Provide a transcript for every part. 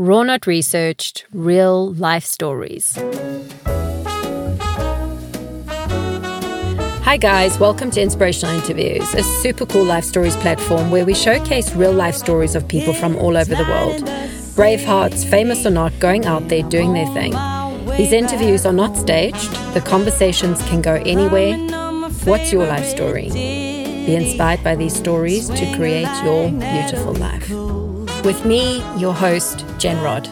Raw Not Researched Real Life Stories. Hi, guys, welcome to Inspirational Interviews, a super cool life stories platform where we showcase real life stories of people from all over the world. Brave hearts, famous or not, going out there doing their thing. These interviews are not staged, the conversations can go anywhere. What's your life story? Be inspired by these stories to create your beautiful life. With me, your host, Jen Rod.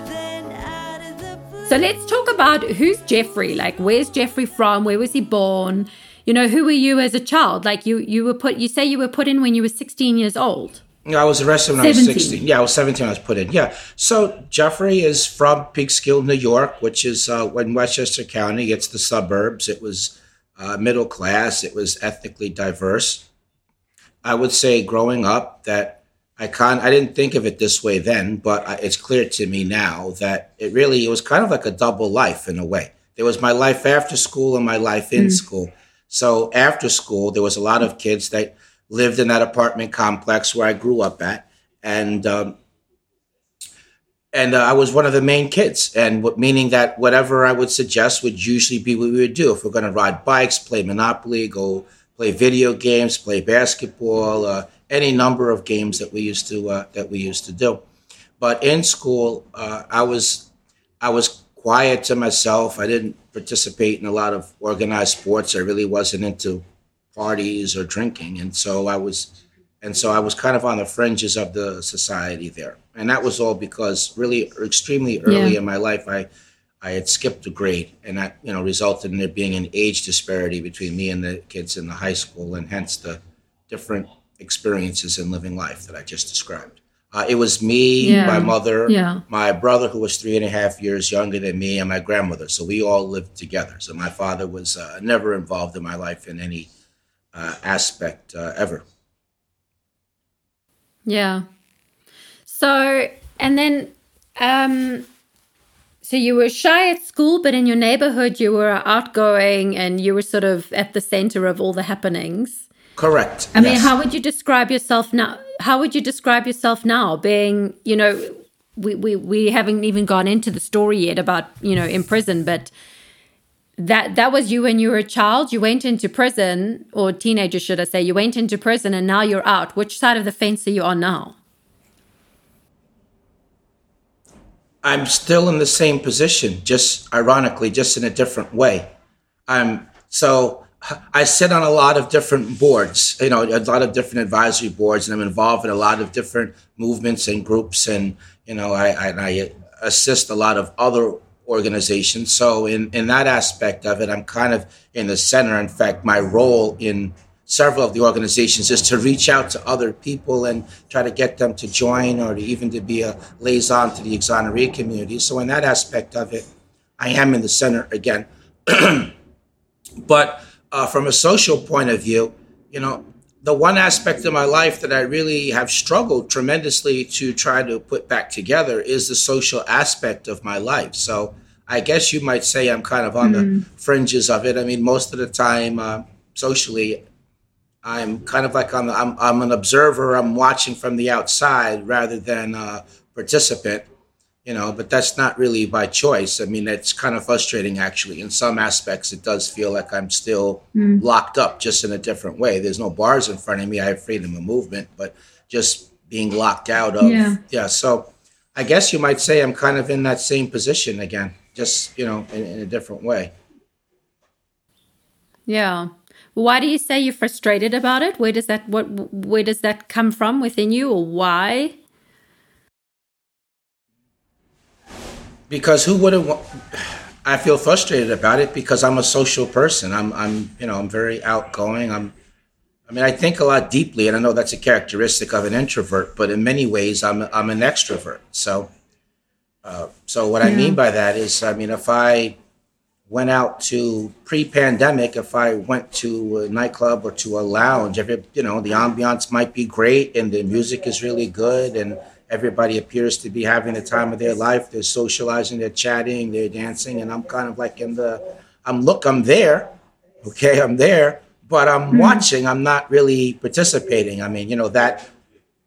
So let's talk about who's Jeffrey. Like, where's Jeffrey from? Where was he born? You know, who were you as a child? Like, you you were put. You say you were put in when you were 16 years old. Yeah, I was arrested when 17. I was 16. Yeah, I was 17 I was put in. Yeah. So Jeffrey is from Peekskill, New York, which is uh, in Westchester County. It's the suburbs. It was uh, middle class. It was ethnically diverse. I would say growing up that I can't. I didn't think of it this way then, but it's clear to me now that it really it was kind of like a double life in a way. There was my life after school and my life in mm. school. So after school, there was a lot of kids that lived in that apartment complex where I grew up at, and um, and uh, I was one of the main kids, and w- meaning that whatever I would suggest would usually be what we would do if we're going to ride bikes, play Monopoly, go play video games, play basketball. Uh, any number of games that we used to uh, that we used to do. But in school, uh, I was I was quiet to myself. I didn't participate in a lot of organized sports. I really wasn't into parties or drinking, and so I was and so I was kind of on the fringes of the society there. And that was all because really extremely early yeah. in my life, I I had skipped a grade, and that you know resulted in there being an age disparity between me and the kids in the high school, and hence the different experiences in living life that I just described. Uh, it was me, yeah. my mother, yeah. my brother, who was three and a half years younger than me, and my grandmother. So we all lived together. So my father was uh, never involved in my life in any uh, aspect uh, ever. Yeah. So, and then, um, so you were shy at school, but in your neighborhood, you were outgoing and you were sort of at the center of all the happenings. Correct. I yes. mean, how would you describe yourself now? How would you describe yourself now? Being, you know, we, we, we haven't even gone into the story yet about, you know, in prison, but that that was you when you were a child. You went into prison, or teenager, should I say? You went into prison, and now you're out. Which side of the fence are you on now? I'm still in the same position, just ironically, just in a different way. I'm so I sit on a lot of different boards, you know, a lot of different advisory boards, and I'm involved in a lot of different movements and groups, and you know, I, I, I assist a lot of other organizations. So in in that aspect of it, I'm kind of in the center. In fact, my role in several of the organizations is to reach out to other people and try to get them to join or to even to be a liaison to the exoneree community. So in that aspect of it, I am in the center again. but uh, from a social point of view, you know, the one aspect of my life that I really have struggled tremendously to try to put back together is the social aspect of my life. So I guess you might say I'm kind of on mm-hmm. the fringes of it. I mean, most of the time, uh, socially, I'm kind of like on the, I'm, I'm an observer. I'm watching from the outside rather than a participant you know, but that's not really by choice. I mean, it's kind of frustrating actually. In some aspects, it does feel like I'm still mm. locked up, just in a different way. There's no bars in front of me. I have freedom of movement, but just being locked out of, yeah. yeah so I guess you might say I'm kind of in that same position again, just, you know, in, in a different way. Yeah. Why do you say you're frustrated about it? Where does that what where does that come from within you or why? Because who wouldn't want I feel frustrated about it because I'm a social person. I'm I'm you know, I'm very outgoing. I'm I mean, I think a lot deeply and I know that's a characteristic of an introvert, but in many ways I'm I'm an extrovert. So uh, so what yeah. I mean by that is I mean if I went out to pre-pandemic if i went to a nightclub or to a lounge every you know the ambiance might be great and the music is really good and everybody appears to be having the time of their life. They're socializing, they're chatting, they're dancing, and I'm kind of like in the, I'm look, I'm there, okay, I'm there, but I'm mm-hmm. watching. I'm not really participating. I mean, you know that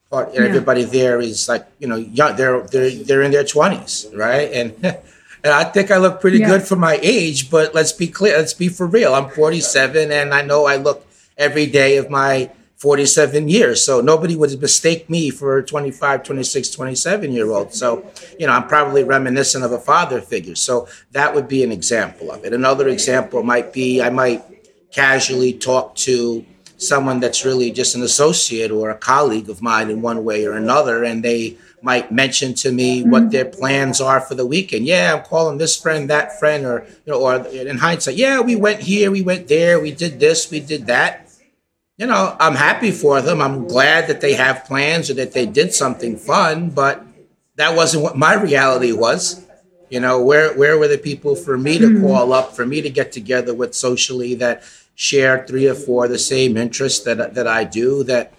part, yeah. everybody there is like you know young. They're they're they're in their twenties, right? And and I think I look pretty yeah. good for my age. But let's be clear. Let's be for real. I'm 47, and I know I look every day of my 47 years. So nobody would mistake me for a 25, 26, 27 year old. So, you know, I'm probably reminiscent of a father figure. So that would be an example of it. Another example might be I might casually talk to someone that's really just an associate or a colleague of mine in one way or another, and they might mention to me mm-hmm. what their plans are for the weekend. Yeah, I'm calling this friend, that friend, or you know, or in hindsight, yeah, we went here, we went there, we did this, we did that you know, I'm happy for them. I'm glad that they have plans or that they did something fun, but that wasn't what my reality was. You know, where where were the people for me to mm-hmm. call up, for me to get together with socially that share three or four the same interests that that I do, that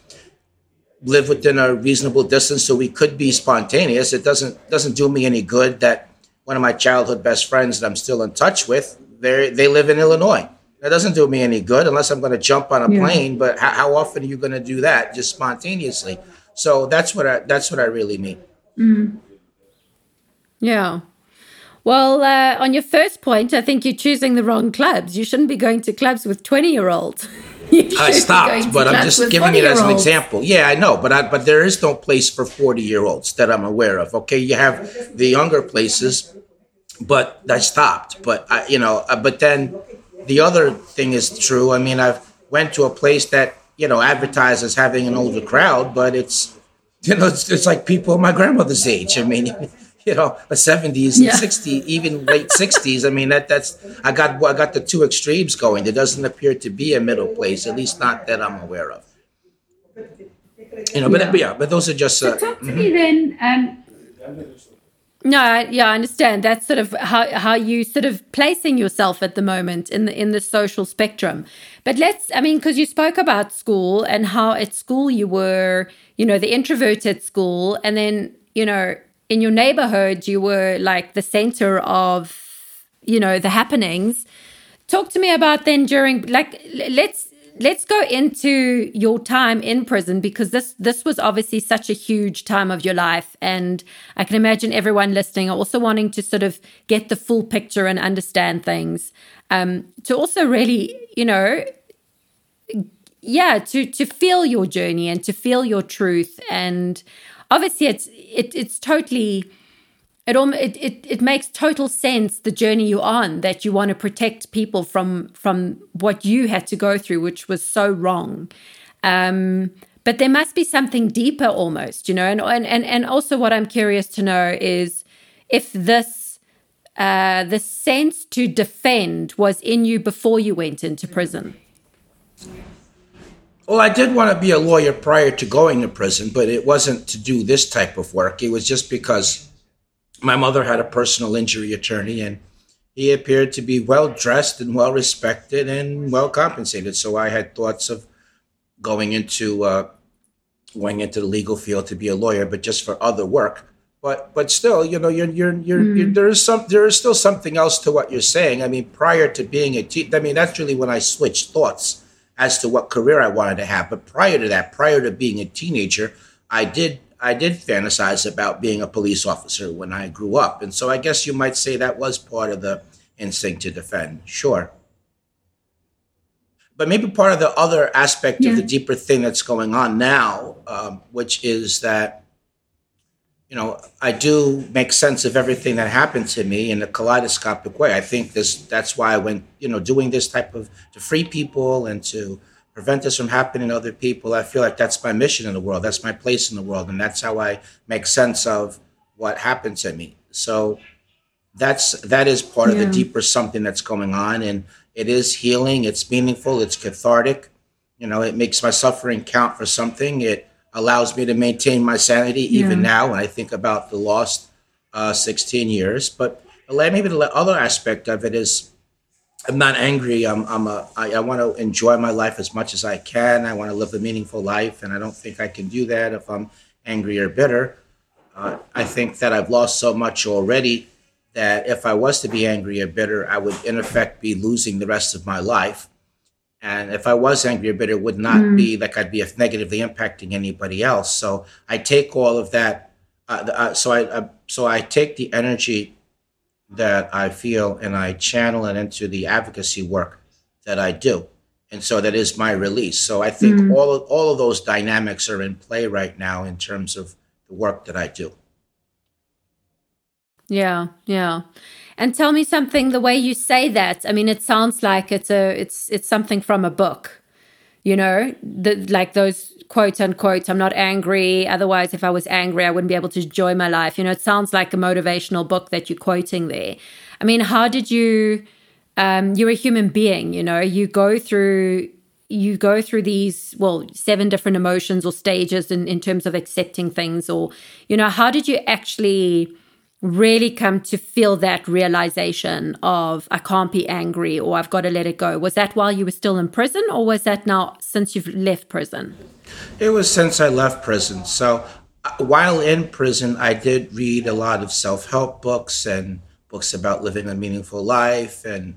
live within a reasonable distance so we could be spontaneous. It doesn't doesn't do me any good that one of my childhood best friends that I'm still in touch with, they they live in Illinois that doesn't do me any good unless I'm going to jump on a yeah. plane. But how, how, often are you going to do that just spontaneously? So that's what I that's what I really mean. Mm. Yeah. Well, uh, on your first point, I think you're choosing the wrong clubs. You shouldn't be going to clubs with 20 year olds. I stopped, but I'm just giving it as an example. Yeah, I know, but I, but there is no place for 40 year olds that I'm aware of. Okay, you have the younger places, but I stopped. But I, you know, uh, but then the other thing is true. I mean, I've went to a place that you know advertises having an older crowd, but it's you know it's, it's like people my grandmother's age. I mean, you know, the seventies and yeah. sixties, even late sixties. I mean, that that's I got I got the two extremes going. There doesn't appear to be a middle place, at least not that I'm aware of. You know, but yeah, but, yeah, but those are just. Uh, so talk to mm-hmm. me then. Um, no, yeah, I understand. That's sort of how how you sort of placing yourself at the moment in the in the social spectrum. But let's, I mean, because you spoke about school and how at school you were, you know, the introverted school, and then you know, in your neighborhood you were like the center of, you know, the happenings. Talk to me about then during like let's let's go into your time in prison because this this was obviously such a huge time of your life. And i can imagine everyone listening also wanting to sort of get the full picture and understand things. Um, to also really you know yeah to to feel your journey and to feel your truth. And obviously it's it, it's totally it, it it it makes total sense the journey you're on that you want to protect people from from what you had to go through which was so wrong um, but there must be something deeper almost you know and and and, also what i'm curious to know is if this uh, the sense to defend was in you before you went into prison well, I did want to be a lawyer prior to going to prison, but it wasn't to do this type of work. It was just because my mother had a personal injury attorney, and he appeared to be well dressed and well respected and well compensated. So I had thoughts of going into uh, going into the legal field to be a lawyer, but just for other work. But but still, you know, you're you're, you're, mm. you're there is some there is still something else to what you're saying. I mean, prior to being a te- I mean, that's really when I switched thoughts as to what career I wanted to have. But prior to that, prior to being a teenager, I did I did fantasize about being a police officer when I grew up. And so I guess you might say that was part of the instinct to defend. Sure. But maybe part of the other aspect yeah. of the deeper thing that's going on now, um, which is that, you know, I do make sense of everything that happened to me in a kaleidoscopic way. I think this that's why I went, you know, doing this type of to free people and to prevent this from happening to other people. I feel like that's my mission in the world. That's my place in the world. And that's how I make sense of what happened to me. So that's that is part yeah. of the deeper something that's going on. And it is healing, it's meaningful, it's cathartic. You know, it makes my suffering count for something. It allows me to maintain my sanity even yeah. now when I think about the lost uh, 16 years. But maybe the other aspect of it is I'm not angry. I'm, I'm a, I, I want to enjoy my life as much as I can. I want to live a meaningful life, and I don't think I can do that if I'm angry or bitter. Uh, I think that I've lost so much already that if I was to be angry or bitter, I would in effect be losing the rest of my life. And if I was angry or bitter, it would not mm. be like I'd be negatively impacting anybody else. So I take all of that. Uh, uh, so I uh, so I take the energy that I feel and I channel it into the advocacy work that I do. And so that is my release. So I think mm. all of, all of those dynamics are in play right now in terms of the work that I do. Yeah, yeah. And tell me something the way you say that. I mean, it sounds like it's a it's it's something from a book. You know, the, like those quote unquote, I'm not angry. Otherwise, if I was angry, I wouldn't be able to enjoy my life. You know, it sounds like a motivational book that you're quoting there. I mean, how did you, um, you're a human being, you know, you go through, you go through these, well, seven different emotions or stages in, in terms of accepting things or, you know, how did you actually, really come to feel that realization of I can't be angry or I've got to let it go? Was that while you were still in prison or was that now since you've left prison? It was since I left prison. So uh, while in prison, I did read a lot of self help books and books about living a meaningful life and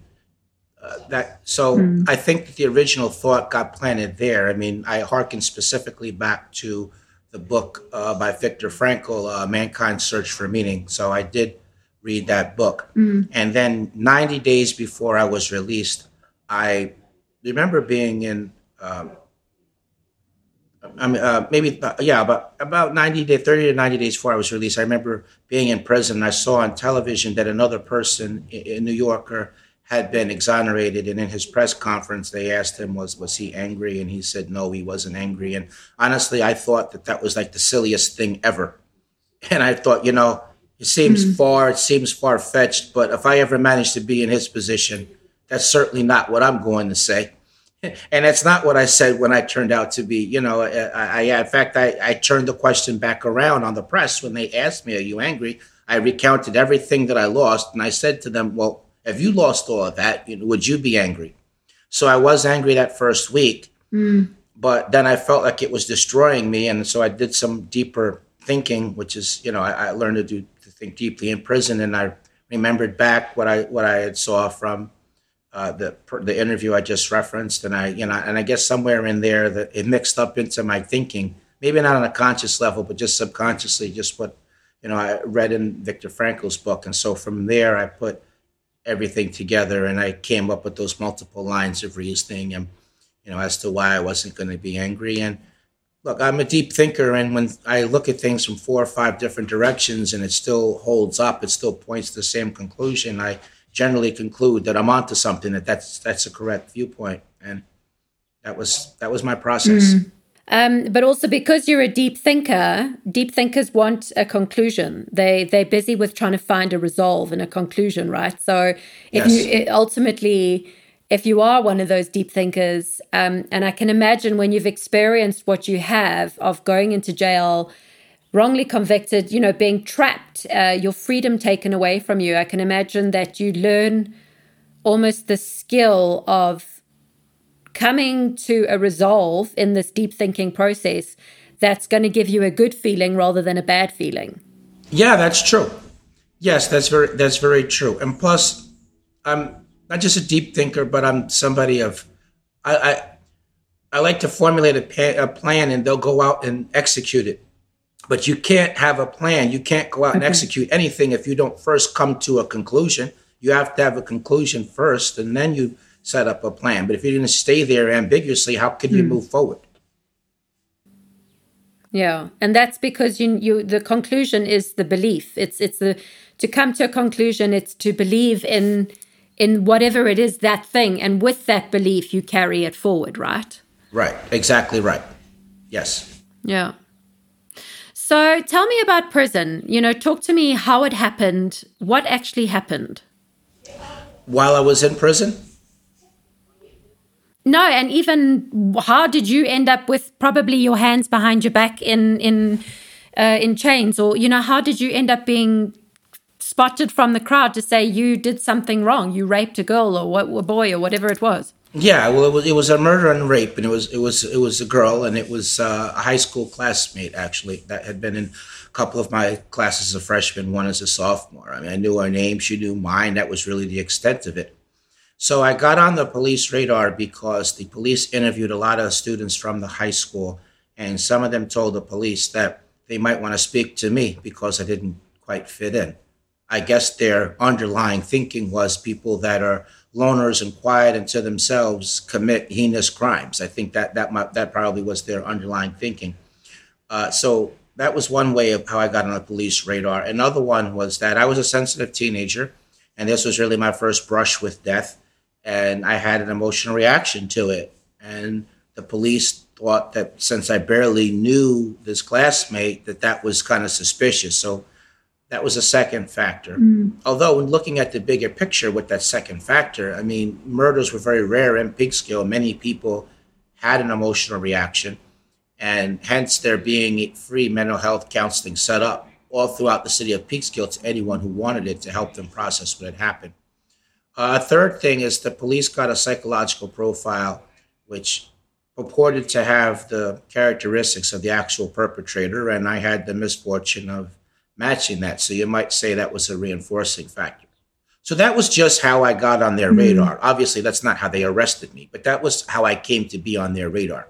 uh, that so mm. I think that the original thought got planted there. I mean, I hearken specifically back to the book uh, by Viktor Frankl, uh, Mankind's Search for Meaning. So I did read that book. Mm. And then 90 days before I was released, I remember being in, um, I mean, uh, maybe, uh, yeah, about, about 90 days, 30 to 90 days before I was released, I remember being in prison. I saw on television that another person, a New Yorker, had been exonerated and in his press conference they asked him was was he angry? And he said no he wasn't angry. And honestly i thought that that was like the silliest thing ever. And i thought you know it seems mm-hmm. far it seems far fetched but if i ever manage to be in his position that's certainly not what i'm going to say. And that's not what i said when i turned out to be you know i, I in fact I, I turned the question back around on the press when they asked me are you angry? I recounted everything that i lost and i said to them well if you lost all of that, you know, would you be angry? So I was angry that first week, mm. but then I felt like it was destroying me, and so I did some deeper thinking, which is you know I, I learned to do to think deeply in prison, and I remembered back what I what I had saw from uh, the the interview I just referenced, and I you know and I guess somewhere in there that it mixed up into my thinking, maybe not on a conscious level, but just subconsciously, just what you know I read in Viktor Frankl's book, and so from there I put everything together and I came up with those multiple lines of reasoning and you know as to why I wasn't going to be angry. And look I'm a deep thinker and when I look at things from four or five different directions and it still holds up it still points to the same conclusion I generally conclude that I'm onto something that that's that's a correct viewpoint. And that was that was my process. Mm. Um, but also because you're a deep thinker, deep thinkers want a conclusion. They they're busy with trying to find a resolve and a conclusion, right? So if yes. you ultimately, if you are one of those deep thinkers, um, and I can imagine when you've experienced what you have of going into jail, wrongly convicted, you know, being trapped, uh, your freedom taken away from you. I can imagine that you learn almost the skill of coming to a resolve in this deep thinking process that's going to give you a good feeling rather than a bad feeling. Yeah, that's true. Yes, that's very that's very true. And plus, I'm not just a deep thinker, but I'm somebody of I I, I like to formulate a, pa- a plan and they'll go out and execute it. But you can't have a plan. You can't go out and mm-hmm. execute anything if you don't first come to a conclusion. You have to have a conclusion first, and then you set up a plan. But if you're going to stay there ambiguously, how can you mm. move forward? Yeah, and that's because you you the conclusion is the belief. It's it's the to come to a conclusion. It's to believe in in whatever it is that thing, and with that belief, you carry it forward. Right. Right. Exactly right. Yes. Yeah. So tell me about prison. You know, talk to me how it happened. What actually happened? While I was in prison. No, and even how did you end up with probably your hands behind your back in in uh, in chains, or you know, how did you end up being spotted from the crowd to say you did something wrong, you raped a girl or what, a boy or whatever it was? Yeah, well, it was, it was a murder and rape, and it was it was it was a girl, and it was uh, a high school classmate actually that had been in a couple of my classes as a freshman, one as a sophomore. I mean, I knew her name, she knew mine. That was really the extent of it. So I got on the police radar because the police interviewed a lot of students from the high school, and some of them told the police that they might want to speak to me because I didn't quite fit in. I guess their underlying thinking was people that are loners and quiet and to themselves commit heinous crimes. I think that that might, that probably was their underlying thinking. Uh, so that was one way of how I got on the police radar. Another one was that I was a sensitive teenager, and this was really my first brush with death and I had an emotional reaction to it. And the police thought that since I barely knew this classmate, that that was kind of suspicious. So that was a second factor. Mm. Although, when looking at the bigger picture with that second factor, I mean, murders were very rare in Peekskill. Many people had an emotional reaction, and hence there being free mental health counseling set up all throughout the city of Peekskill to anyone who wanted it to help them process what had happened. Uh, a third thing is the police got a psychological profile which purported to have the characteristics of the actual perpetrator, and I had the misfortune of matching that. So you might say that was a reinforcing factor. So that was just how I got on their mm radar. Obviously, that's not how they arrested me, but that was how I came to be on their radar.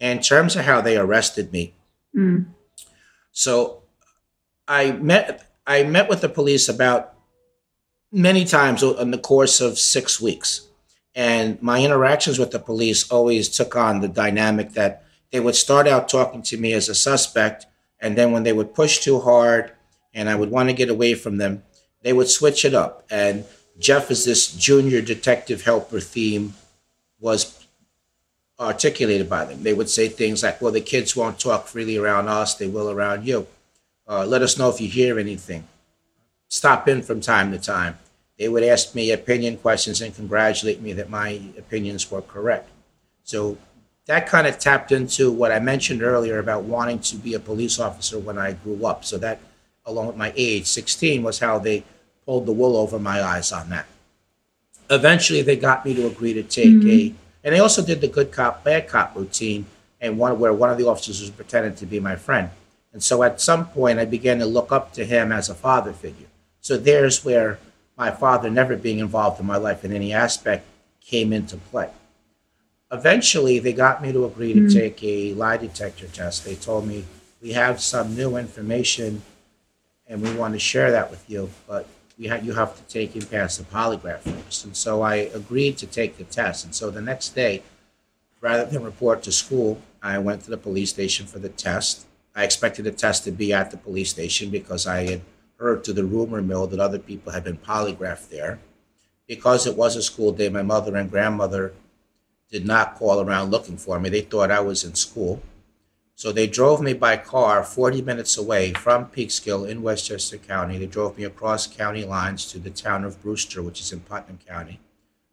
And in terms of how they arrested me, mm. so I met I met with the police about many times in the course of six weeks. And my interactions with the police always took on the dynamic that they would start out talking to me as a suspect. And then when they would push too hard and I would want to get away from them, they would switch it up. And Jeff is this junior detective helper theme was articulated by them. They would say things like, well, the kids won't talk freely around us, they will around you. Uh, let us know if you hear anything. Stop in from time to time they would ask me opinion questions and congratulate me that my opinions were correct. So that kind of tapped into what I mentioned earlier about wanting to be a police officer when I grew up. So that, along with my age, 16, was how they pulled the wool over my eyes on that. Eventually, they got me to agree to take mm-hmm. a, and they also did the good cop, bad cop routine, and one where one of the officers was pretending to be my friend. And so at some point, I began to look up to him as a father figure. So there's where my father never being involved in my life in any aspect came into play. Eventually, they got me to agree to mm-hmm. take a lie detector test. They told me, We have some new information and we want to share that with you, but we ha- you have to take and pass the polygraph first. And so I agreed to take the test. And so the next day, rather than report to school, I went to the police station for the test. I expected the test to be at the police station because I had heard to the rumor mill that other people had been polygraphed there. Because it was a school day, my mother and grandmother did not call around looking for me. They thought I was in school. So they drove me by car 40 minutes away from Peekskill in Westchester County. They drove me across county lines to the town of Brewster, which is in Putnam County.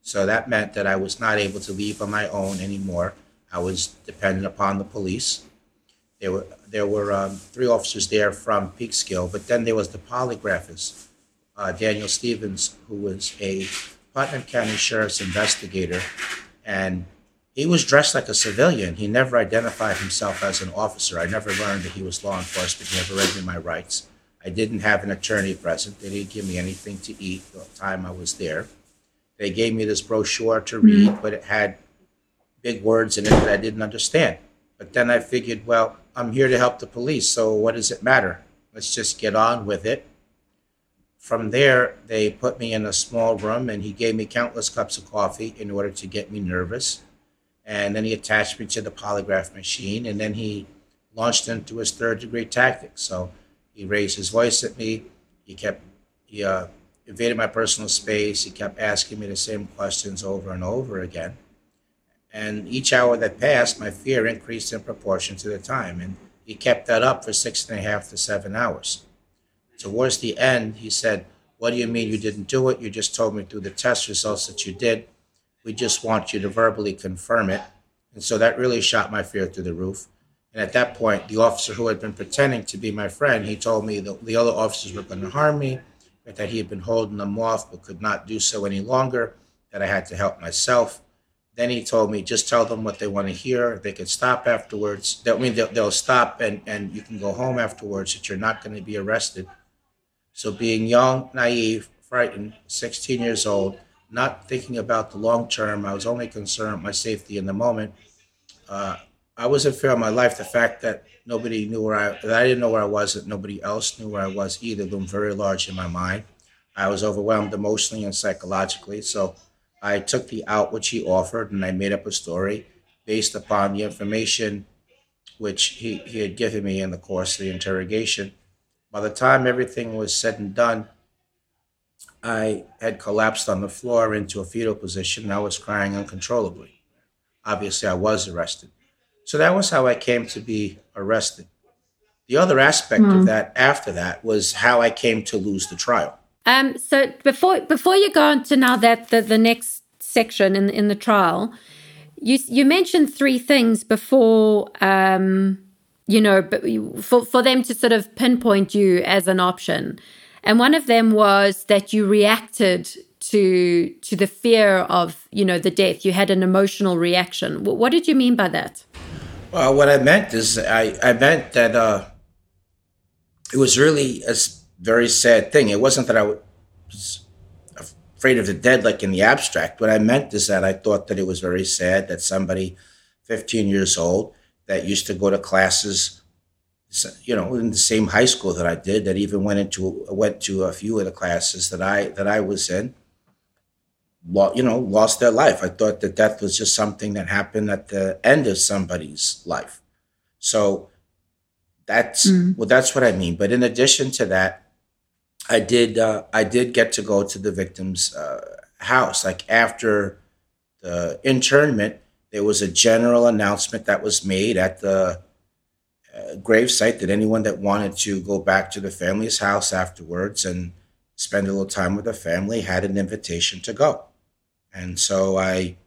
So that meant that I was not able to leave on my own anymore. I was dependent upon the police. There were there were um, three officers there from Peekskill, but then there was the polygraphist, uh, Daniel Stephens, who was a Putnam County Sheriff's investigator, and he was dressed like a civilian. He never identified himself as an officer. I never learned that he was law enforcement. He never read me my rights. I didn't have an attorney present. They didn't give me anything to eat the time I was there. They gave me this brochure to read, mm-hmm. but it had big words in it that I didn't understand. But then I figured, well, I'm here to help the police, so what does it matter? Let's just get on with it. From there, they put me in a small room and he gave me countless cups of coffee in order to get me nervous. And then he attached me to the polygraph machine and then he launched into his third degree tactics. So he raised his voice at me. He kept, he uh, invaded my personal space. He kept asking me the same questions over and over again. And each hour that passed, my fear increased in proportion to the time. And he kept that up for six and a half to seven hours. Towards the end, he said, What do you mean you didn't do it? You just told me through the test results that you did. We just want you to verbally confirm it. And so that really shot my fear through the roof. And at that point, the officer who had been pretending to be my friend, he told me that the other officers were going to harm me, but that he had been holding them off but could not do so any longer, that I had to help myself. Then he told me, just tell them what they want to hear. They can stop afterwards. I mean, they'll, they'll stop and, and you can go home afterwards, that you're not going to be arrested. So being young, naive, frightened, 16 years old, not thinking about the long term. I was only concerned my safety in the moment. Uh, I was in fear of my life. The fact that nobody knew where I, that I didn't know where I was, that nobody else knew where I was either, loomed very large in my mind. I was overwhelmed emotionally and psychologically. So I took the out which he offered and I made up a story based upon the information which he, he had given me in the course of the interrogation. By the time everything was said and done, I had collapsed on the floor into a fetal position and I was crying uncontrollably. Obviously, I was arrested. So that was how I came to be arrested. The other aspect mm. of hmm. that after that was how I came to lose the trial. Um, so before before you go on to now that the, the next section in in the trial, you you mentioned three things before. Um, you know, but for for them to sort of pinpoint you as an option. And one of them was that you reacted to to the fear of you know the death. You had an emotional reaction. What, what did you mean by that? Well, what I meant is I I meant that uh, it was really a very sad thing. It wasn't that I was afraid of the dead like in the abstract. What I meant is that I thought that it was very sad that somebody 15 years old that used to go to classes you know, in the same high school that I did, that even went into went to a few of the classes that I that I was in, you know, lost their life. I thought that death was just something that happened at the end of somebody's life. So that's mm. well, that's what I mean. But in addition to that, I did uh, I did get to go to the victim's uh, house. Like after the internment, there was a general announcement that was made at the grave site that anyone that wanted to go back to the family's house afterwards and spend a little time with the family had an invitation to go. And so I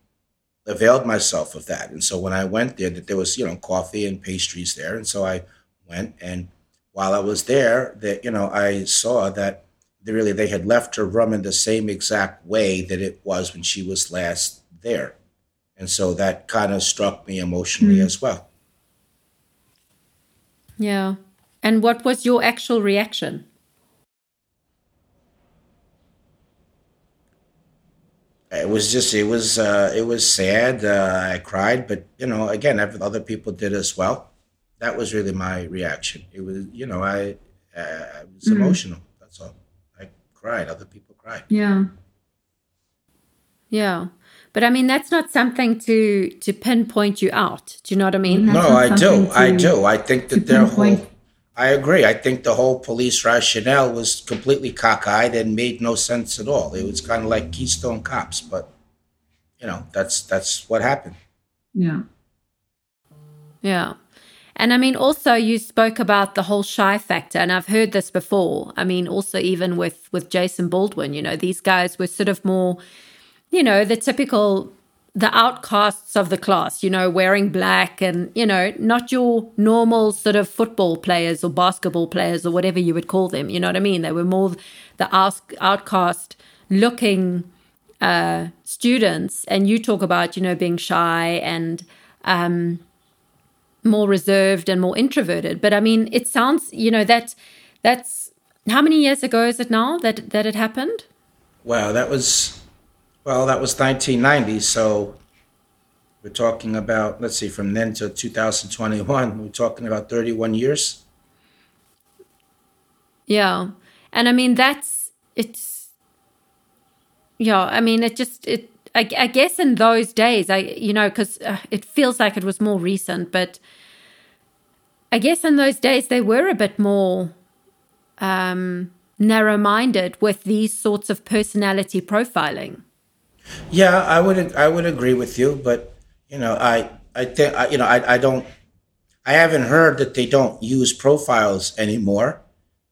availed myself of that. And so when I went there, that there was, you know, coffee and pastries there. And so I went and while I was there, that, you know, I saw that they really they had left her room in the same exact way that it was when she was last there. And so that kind of struck me emotionally mm. as well. Yeah. And what was your actual reaction? It was just, it was, uh, it was sad. Uh, I cried, but you know, again, other people did as well. That was really my reaction. It was, you know, I, uh, I was mm. emotional. That's all. I cried. Other people cried. Yeah. Yeah. But I mean, that's not something to to pinpoint you out. Do you know what I mean? no, I do. I do. I think that their whole. I agree. I think the whole police rationale was completely cockeyed and made no sense at all. It was kind of like Keystone Cops, but you know, that's that's what happened. Yeah. Yeah. And I mean, also you spoke about the whole shy factor, and I've heard this before. I mean, also even with with Jason Baldwin, you know, these guys were sort of more you know, the typical the outcasts of the class, you know, wearing black and, you know, not your normal sort of football players or basketball players or whatever you would call them. You know what I mean? They were more the outcast looking uh, students. And you talk about, you know, being shy and um, more reserved and more introverted. But I mean, it sounds, you know, that that's how many years ago is it now that, that it happened? Wow, that was well, that was 1990, so we're talking about, let's see, from then to 2021, we're talking about 31 years. Yeah. And I mean, that's, it's, yeah, I mean, it just, it, I, I guess in those days, I, you know, because uh, it feels like it was more recent, but I guess in those days they were a bit more um, narrow minded with these sorts of personality profiling. Yeah, I would I would agree with you, but you know, I I think you know I I don't I haven't heard that they don't use profiles anymore,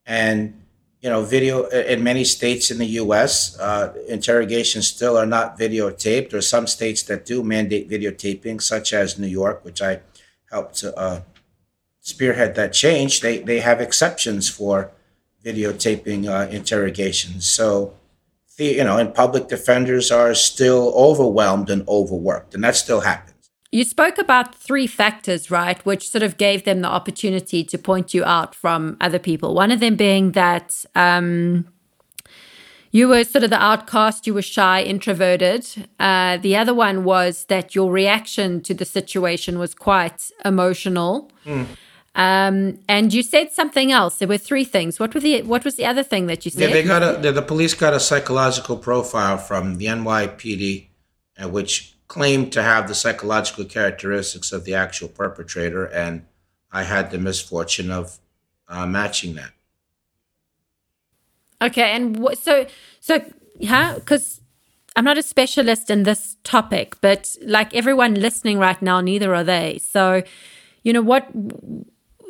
and you know, video in many states in the U.S. Uh, interrogations still are not videotaped. There are some states that do mandate videotaping, such as New York, which I helped to uh, spearhead that change. They they have exceptions for videotaping uh, interrogations. So you know, and public defenders are still overwhelmed and overworked, and that still happens. You spoke about three factors, right, which sort of gave them the opportunity to point you out from other people. One of them being that um, you were sort of the outcast, you were shy, introverted. Uh, the other one was that your reaction to the situation was quite emotional. Mm. Um, and you said something else. There were three things. What were the What was the other thing that you said? Yeah, they got a. The, the police got a psychological profile from the NYPD, uh, which claimed to have the psychological characteristics of the actual perpetrator, and I had the misfortune of uh, matching that. Okay, and what, so so yeah, because I'm not a specialist in this topic, but like everyone listening right now, neither are they. So, you know what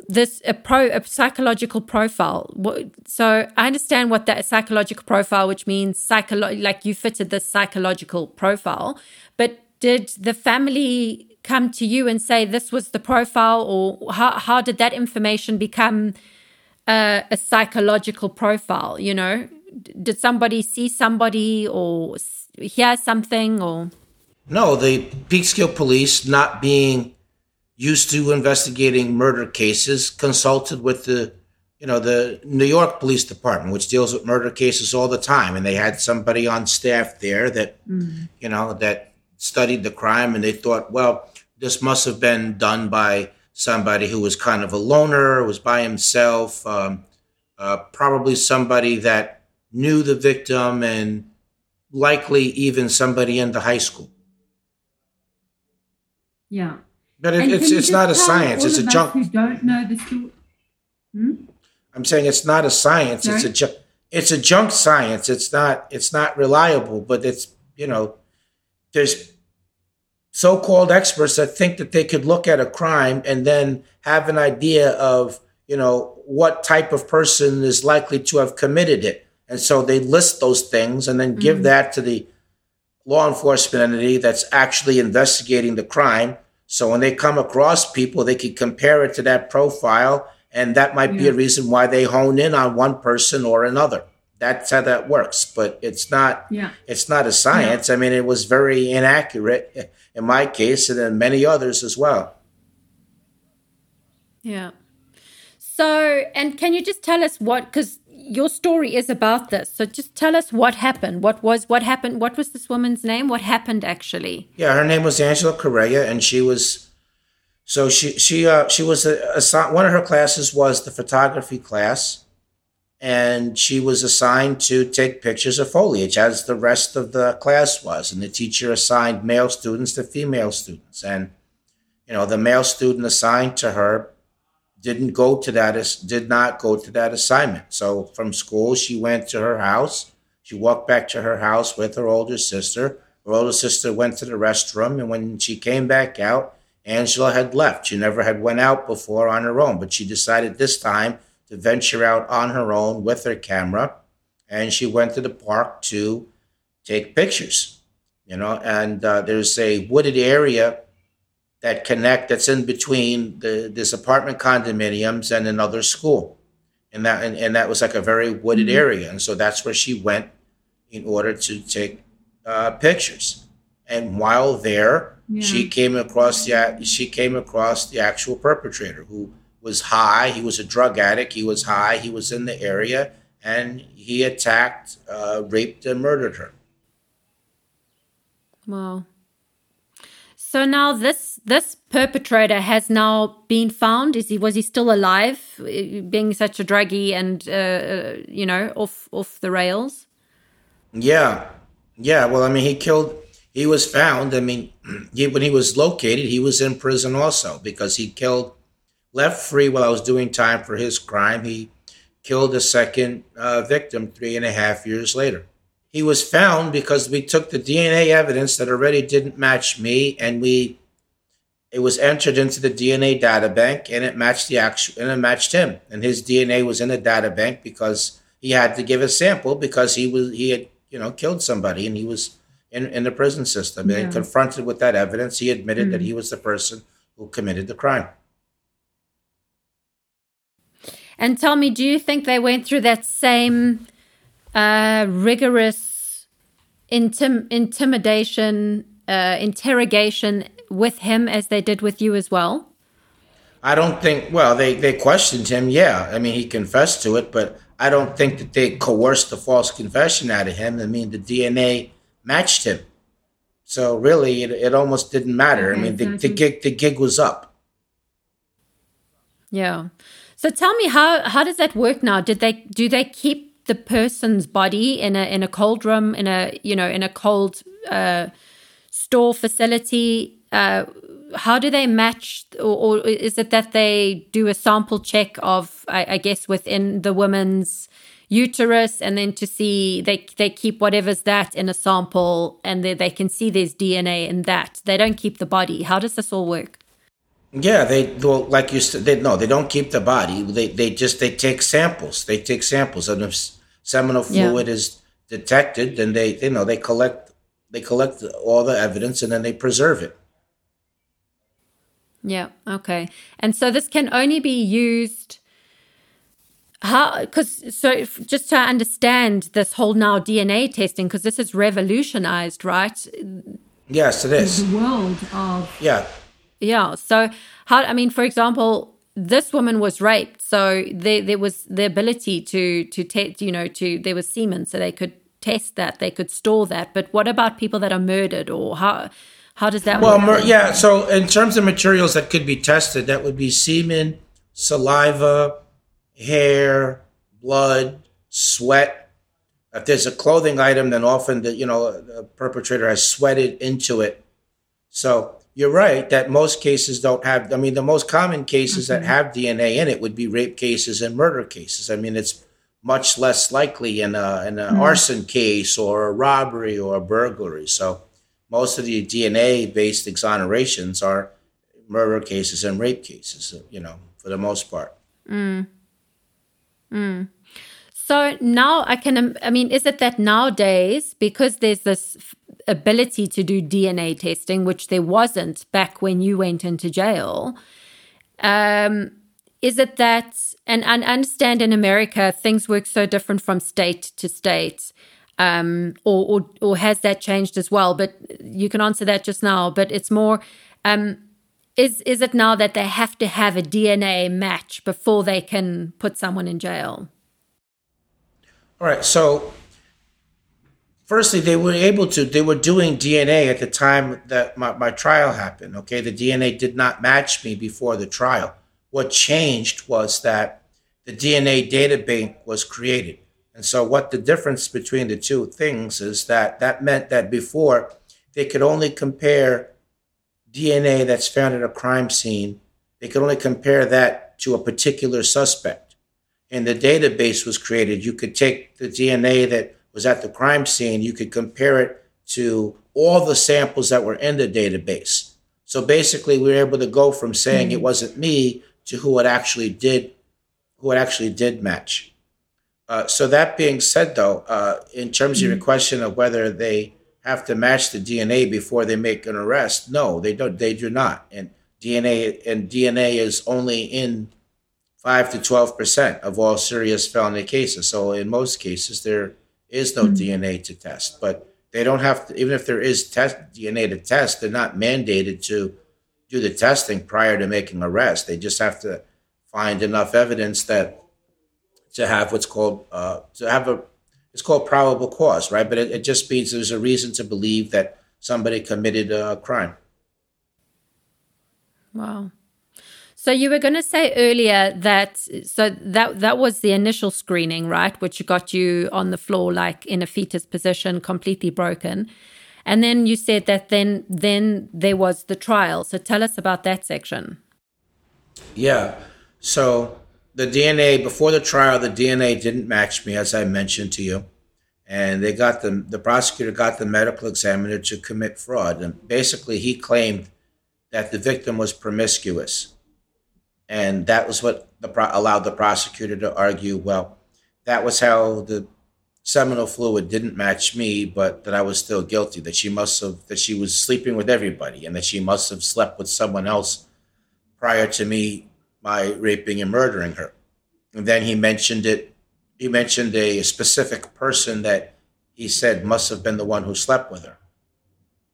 this a pro a psychological profile. What, so I understand what that psychological profile, which means psycholo- like you fitted this psychological profile, but did the family come to you and say this was the profile, or how how did that information become? a, a psychological profile? You know, did somebody see somebody or hear something or? No, the Peekskill police, not being used to investigating murder cases, consulted with the, you know, the New York Police Department, which deals with murder cases all the time, and they had somebody on staff there that, mm. you know, that studied the crime, and they thought, well, this must have been done by somebody who was kind of a loner, was by himself, um, uh, probably somebody that knew the victim, and likely even somebody in the high school. Yeah, but it, it's it's not a science; it's a junk. Who don't know the story? Hmm? I'm saying it's not a science; it's a ju- it's a junk science. It's not it's not reliable, but it's you know there's so-called experts that think that they could look at a crime and then have an idea of you know what type of person is likely to have committed it and so they list those things and then give mm-hmm. that to the law enforcement entity that's actually investigating the crime so when they come across people they can compare it to that profile and that might yeah. be a reason why they hone in on one person or another that's how that works but it's not yeah. it's not a science yeah. i mean it was very inaccurate in my case and in many others as well. Yeah. So, and can you just tell us what, because your story is about this. So just tell us what happened. What was, what happened? What was this woman's name? What happened actually? Yeah, her name was Angela Correa and she was, so she, she, uh, she was a, a, one of her classes was the photography class and she was assigned to take pictures of foliage as the rest of the class was and the teacher assigned male students to female students. And you know the male student assigned to her didn't go to that did not go to that assignment. So from school she went to her house. She walked back to her house with her older sister. Her older sister went to the restroom and when she came back out angela had left. She never had went out before on her own but she decided this time to venture out on her own with her camera. And she went to the park to take pictures, you know, and uh, there's a wooded area that connect that's in between the, this apartment condominiums and another school. And that, and, and that was like a very wooded mm-hmm. area. And so that's where she went in order to take uh, pictures. And while there, yeah. she came across the she came across the actual perpetrator who was high. He was a drug addict. He was high. He was in the area, and he attacked, uh, raped, and murdered her. Wow. So now this this perpetrator has now been found. Is he was he still alive, being such a druggie and uh, uh, you know off off the rails? Yeah, yeah. Well, I mean, he killed. He was found. I mean, he, when he was located, he was in prison also because he killed left free while I was doing time for his crime. He killed a second uh, victim three and a half years later. He was found because we took the DNA evidence that already didn't match me, and we it was entered into the DNA data bank, and it matched the actual, and it matched him, and his DNA was in the data bank because he had to give a sample because he was he had you know killed somebody, and he was in in the prison system, yeah. and confronted with that evidence, he admitted mm-hmm. that he was the person who committed the crime. And tell me, do you think they went through that same uh, rigorous intim- intimidation, uh, interrogation with him as they did with you as well? I don't think. Well, they they questioned him. Yeah, I mean, he confessed to it, but I don't think that they coerced the false confession out of him. I mean, the DNA matched him. So really, it, it almost didn't matter. Okay, I mean, the, the gig the gig was up. Yeah. So tell me how how does that work now? Did they do they keep the person's body in a in a cold room in a you know in a cold uh, store facility? Uh, how do they match, or, or, is it that they do a sample check of, I, I guess, within the woman's uterus, and then to see they they keep whatever's that in a sample, and they, they can see there's DNA in that. They don't keep the body. How does this all work? Yeah, they well, like you said, they no, they don't keep the body. They they just they take samples. They take samples, and if seminal fluid yeah. is detected, then they you know they collect they collect all the evidence and then they preserve it. Yeah. Okay. And so this can only be used. How? Because so just to understand this whole now DNA testing, because this is revolutionized, right? Yes, it is. The world of yeah, yeah. So how? I mean, for example, this woman was raped, so there there was the ability to to test. You know, to there was semen, so they could test that, they could store that. But what about people that are murdered, or how? How does that well, work? yeah. So, in terms of materials that could be tested, that would be semen, saliva, hair, blood, sweat. If there's a clothing item, then often the you know the perpetrator has sweated into it. So you're right that most cases don't have. I mean, the most common cases mm-hmm. that have DNA in it would be rape cases and murder cases. I mean, it's much less likely in a in an mm-hmm. arson case or a robbery or a burglary. So most of the DNA based exonerations are murder cases and rape cases, you know, for the most part. Mm. Mm. So now I can, I mean, is it that nowadays, because there's this ability to do DNA testing, which there wasn't back when you went into jail, um, is it that, and, and understand in America, things work so different from state to state um, or, or, or has that changed as well? But you can answer that just now. But it's more, um, is is it now that they have to have a DNA match before they can put someone in jail? All right. So, firstly, they were able to. They were doing DNA at the time that my, my trial happened. Okay, the DNA did not match me before the trial. What changed was that the DNA data bank was created. And so, what the difference between the two things is that that meant that before they could only compare DNA that's found at a crime scene, they could only compare that to a particular suspect. And the database was created. You could take the DNA that was at the crime scene, you could compare it to all the samples that were in the database. So basically, we were able to go from saying mm-hmm. it wasn't me to who it actually did, who it actually did match. Uh, so that being said, though, uh, in terms mm-hmm. of your mm-hmm. question of whether they have to match the DNA before they make an arrest, no, they don't. They do not. And DNA and DNA is only in five to twelve percent of all serious felony cases. So in most cases, there is no mm-hmm. DNA to test. But they don't have to. Even if there is test DNA to test, they're not mandated to do the testing prior to making arrest. They just have to find enough evidence that to have what's called uh, to have a it's called probable cause, right? But it, it just means there's a reason to believe that somebody committed a crime. Wow. So you were going to say earlier that so that that was the initial screening, right, which got you on the floor like in a fetus position, completely broken. And then you said that then then there was the trial. So tell us about that section. Yeah. So the DNA before the trial, the DNA didn't match me, as I mentioned to you, and they got the the prosecutor got the medical examiner to commit fraud, and basically he claimed that the victim was promiscuous, and that was what the allowed the prosecutor to argue. Well, that was how the seminal fluid didn't match me, but that I was still guilty. That she must have that she was sleeping with everybody, and that she must have slept with someone else prior to me my raping and murdering her. And then he mentioned it. He mentioned a specific person that he said must have been the one who slept with her.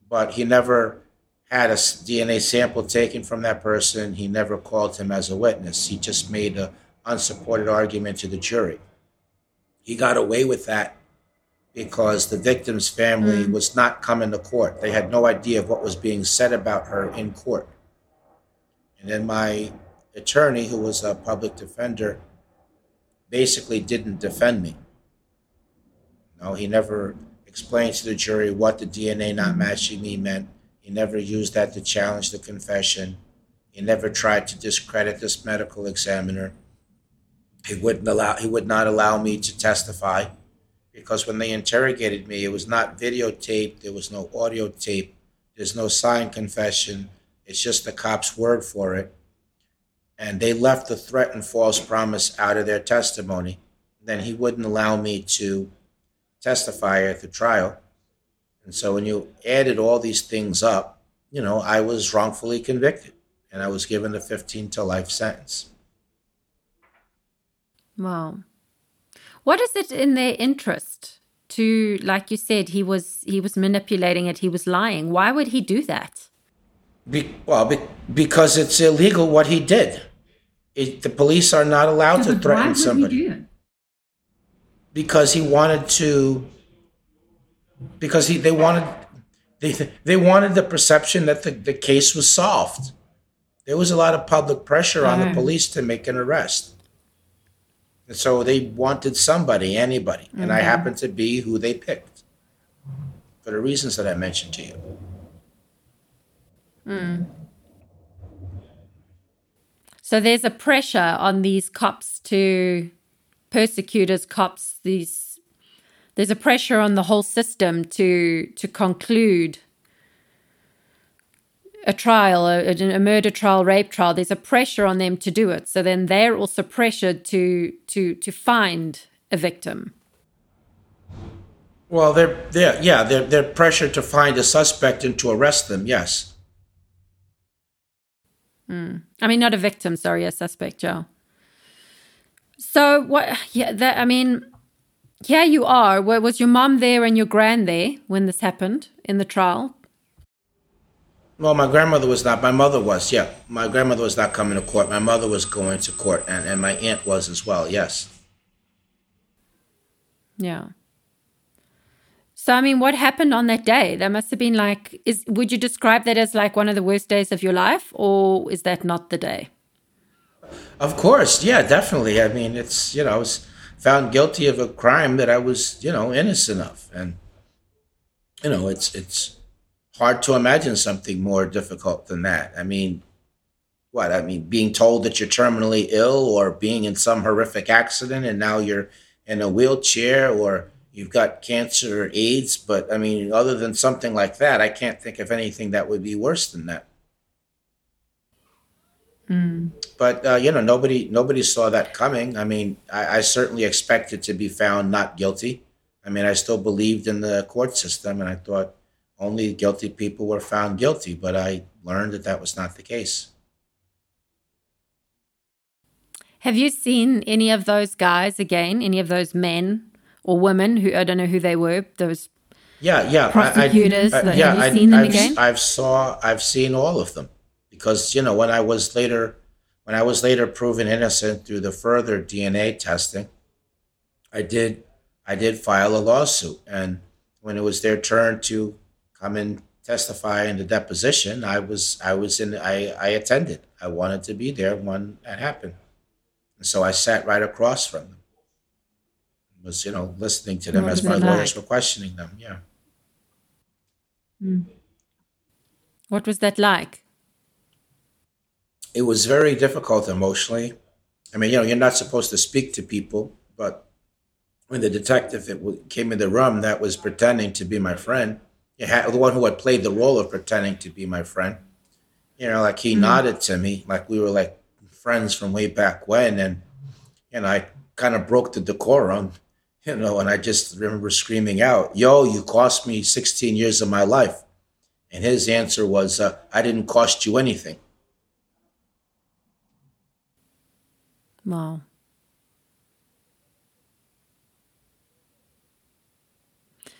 But he never had a DNA sample taken from that person. He never called him as a witness. He just made an unsupported argument to the jury. he got away with that because the victim's family mm. was not coming to court. They had no idea of what was being said about her in court. And then my attorney, who was a public defender, basically didn't defend me. No, he never explained to the jury what the DNA not mm-hmm. matching me meant. He never used that to challenge the confession. He never tried to discredit this medical examiner. He wouldn't allow he would not allow me to testify because when they interrogated me, it was not videotaped, there was no audio tape, there's no signed confession. It's just the cop's word for it. And they left the threat and false promise out of their testimony. Then he wouldn't allow me to testify at the trial. And so when you added all these things up, you know, I was wrongfully convicted and I was given a 15 to life sentence. Wow. What is it in their interest to like you said he was he was manipulating it, he was lying. Why would he do that? Be, well, be, because it's illegal what he did. It, the police are not allowed to threaten somebody. He Because he wanted to because he they wanted they they wanted the perception that the, the case was solved. There was a lot of public pressure on the police to make an arrest. And so they wanted somebody, anybody. Mm-hmm. And I mm-hmm. happened to be who they picked for the reasons that I mentioned to you. Mm. So there's a pressure on these cops to persecutors, cops, these there's a pressure on the whole system to to conclude a trial, a, a, murder trial, rape trial, there's a pressure on them to do it. So then they're also pressured to to to find a victim. Well, they're, they're yeah, they're, they're pressured to find a suspect and to arrest them, yes. Mm. I mean, not a victim, sorry, a suspect, Joe. So what? Yeah, that I mean, yeah, you are. Was your mom there and your grand there when this happened in the trial? Well, my grandmother was not. My mother was. Yeah, my grandmother was not coming to court. My mother was going to court, and, and my aunt was as well. Yes. Yeah. So I mean, what happened on that day? That must have been like. Is would you describe that as like one of the worst days of your life, or is that not the day? Of course, yeah, definitely. I mean, it's you know, I was found guilty of a crime that I was you know innocent of, and you know, it's it's hard to imagine something more difficult than that. I mean, what? I mean, being told that you're terminally ill or being in some horrific accident and now you're in a wheelchair or you've got cancer or AIDS. But I mean, other than something like that, I can't think of anything that would be worse than that. Mm. But uh, you know, nobody nobody saw that coming. I mean, I, I certainly expected to be found not guilty. I mean, I still believed in the court system, and I thought only guilty people were found guilty, but I learned that that was not the case. Have you seen any of those guys again? Any of those men or women who I don't know who they were? Those yeah, yeah, prosecutors. I, I, I, yeah, have you seen them I've, again? I've saw, I've seen all of them because you know when I was later, when I was later proven innocent through the further DNA testing, I did, I did file a lawsuit, and when it was their turn to come and testify in the deposition, I was I was in I, I attended. I wanted to be there when that happened. And so I sat right across from them. Was, you know, listening to them as my lawyers were questioning them. Yeah. Mm. What was that like? It was very difficult emotionally. I mean, you know, you're not supposed to speak to people, but when the detective that came in the room that was pretending to be my friend, had, the one who had played the role of pretending to be my friend. You know, like he mm-hmm. nodded to me, like we were like friends from way back when, and you know, I kind of broke the decorum, you know, and I just remember screaming out, "Yo, you cost me 16 years of my life," and his answer was, uh, "I didn't cost you anything." Wow.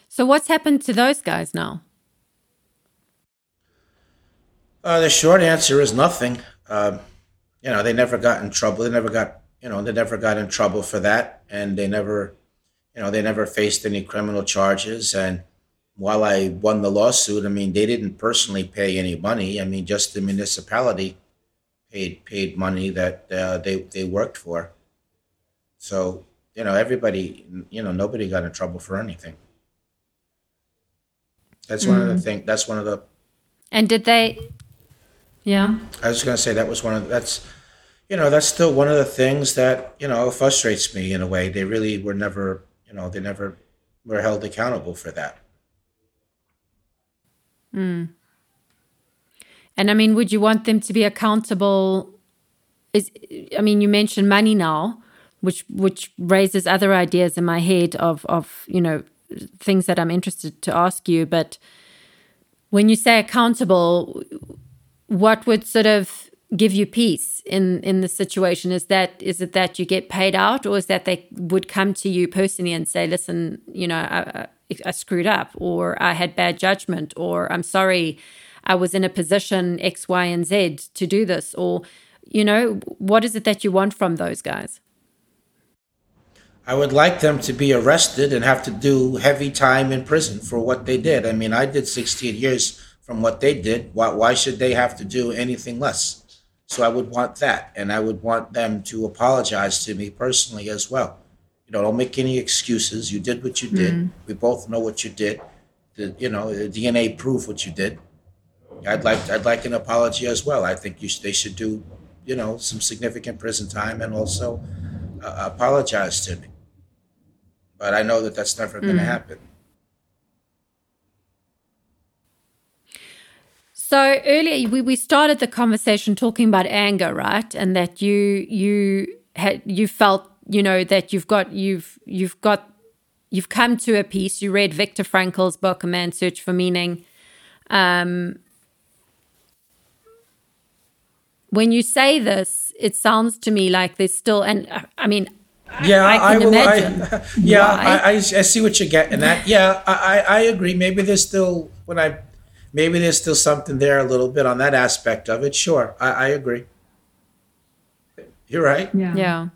So what's happened to those guys now? Uh, the short answer is nothing. Uh, you know, they never got in trouble. They never got, you know, they never got in trouble for that, and they never, you know, they never faced any criminal charges. And while I won the lawsuit, I mean, they didn't personally pay any money. I mean, just the municipality paid paid money that uh, they they worked for. So you know, everybody, you know, nobody got in trouble for anything. That's mm. one of the mm. things. That's one of the. And did they? Yeah. I was going to say that was one of the, that's, you know, that's still one of the things that you know frustrates me in a way. They really were never, you know, they never were held accountable for that. Hmm. And I mean, would you want them to be accountable? Is I mean, you mentioned money now, which which raises other ideas in my head of of you know things that I'm interested to ask you. But when you say accountable, what would sort of give you peace in in the situation? Is that is it that you get paid out, or is that they would come to you personally and say, "Listen, you know, I, I screwed up, or I had bad judgment, or I'm sorry, I was in a position X, Y, and Z to do this," or you know, what is it that you want from those guys? I would like them to be arrested and have to do heavy time in prison for what they did. I mean, I did 16 years from what they did. Why, why should they have to do anything less? So I would want that. And I would want them to apologize to me personally as well. You know, don't make any excuses. You did what you did. Mm. We both know what you did. The, you know, the DNA prove what you did. I'd like I'd like an apology as well. I think you they should do, you know, some significant prison time and also uh, apologize to me but I know that that's never going to mm. happen. So earlier we, we started the conversation talking about anger, right? And that you you had you felt you know that you've got you've you've got you've come to a peace. You read Viktor Frankl's book, A Man's Search for Meaning. Um, when you say this, it sounds to me like there's still, and I mean, yeah, I, I, I will. I, yeah, I, I, see what you're getting at. Yeah, I, I agree. Maybe there's still when I, maybe there's still something there a little bit on that aspect of it. Sure, I, I agree. You're right. Yeah. Yeah.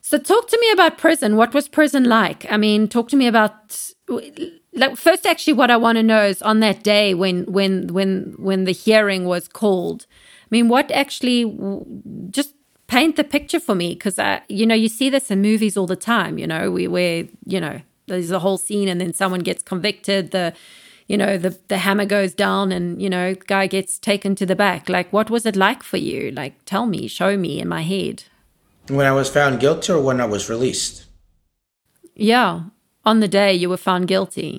So talk to me about prison. What was prison like? I mean, talk to me about like first actually what I want to know is on that day when when when when the hearing was called. I mean, what actually just paint the picture for me because i you know you see this in movies all the time you know we where you know there's a whole scene and then someone gets convicted the you know the the hammer goes down and you know guy gets taken to the back. Like what was it like for you? Like tell me show me in my head. When i was found guilty or when i was released? Yeah on the day you were found guilty.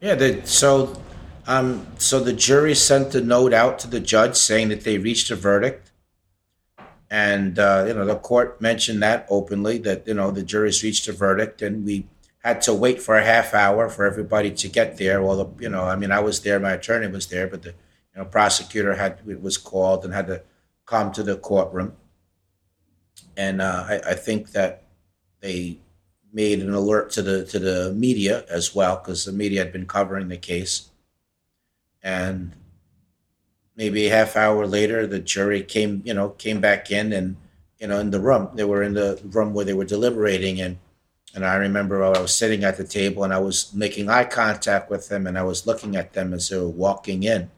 Yeah so um so the jury sent a note out to the judge saying that they reached a verdict. And uh, you know the court mentioned that openly that you know the jury's reached a verdict, and we had to wait for a half hour for everybody to get there. Well, the, you know, I mean, I was there, my attorney was there, but the you know prosecutor had was called and had to come to the courtroom, and uh, I, I think that they made an alert to the to the media as well because the media had been covering the case, and maybe a half hour later, the jury came, you know, came back in and, you know, in the room. They were in the room where they were deliberating. And, and I remember I was sitting at the table and I was making eye contact with them and I was looking at them as they were walking in,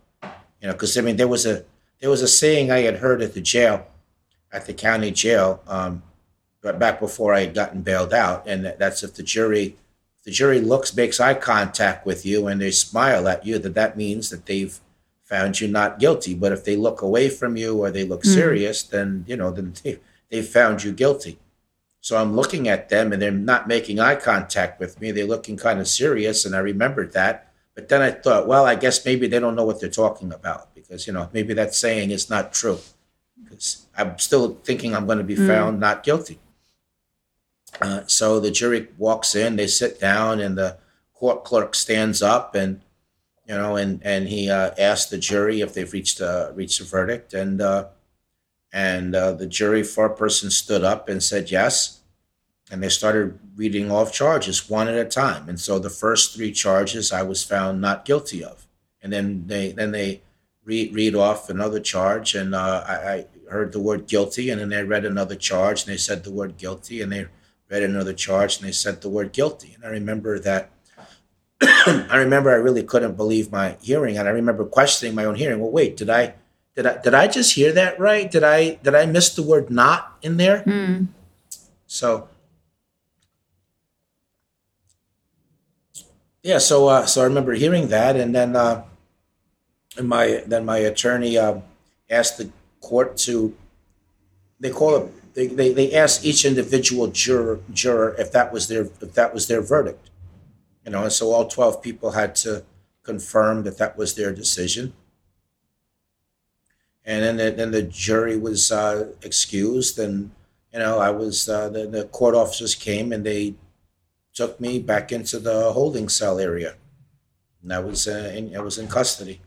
you know, because I mean, there was a, there was a saying I had heard at the jail, at the county jail, um, back before I had gotten bailed out. And that's if the jury, the jury looks, makes eye contact with you and they smile at you, that that means that they've found you not guilty. But if they look away from you or they look mm. serious, then you know then they they found you guilty. So I'm looking at them and they're not making eye contact with me. They're looking kind of serious, and I remembered that. But then I thought, well, I guess maybe they don't know what they're talking about because you know maybe that saying is not true. Because I'm still thinking I'm going to be mm. found not guilty. Uh, so the jury walks in, they sit down, and the court clerk stands up and you know, and and he uh, asked the jury if they've reached a reached a verdict, and uh, and uh, the jury four foreperson stood up and said yes, and they started reading off charges one at a time, and so the first three charges I was found not guilty of, and then they then they read read off another charge, and uh, I, I heard the word guilty, and then they read another charge, and they said the word guilty, and they read another charge, and they said the word guilty. And I remember that. I remember I really couldn't believe my hearing, and I remember questioning my own hearing. Well, wait, did I, did I, did I just hear that right? Did I, did I miss the word "not" in there? Mm. So, yeah, so uh, so I remember hearing that, and then uh, and my then my attorney uh, asked the court to they call it they, they, they asked each individual juror juror if that was their if that was their verdict you know and so all 12 people had to confirm that that was their decision. And then the, then the jury was uh, excused and you know i was uh, the, the court officers came and they took me back into the holding cell area. And i was uh, in, i was in custody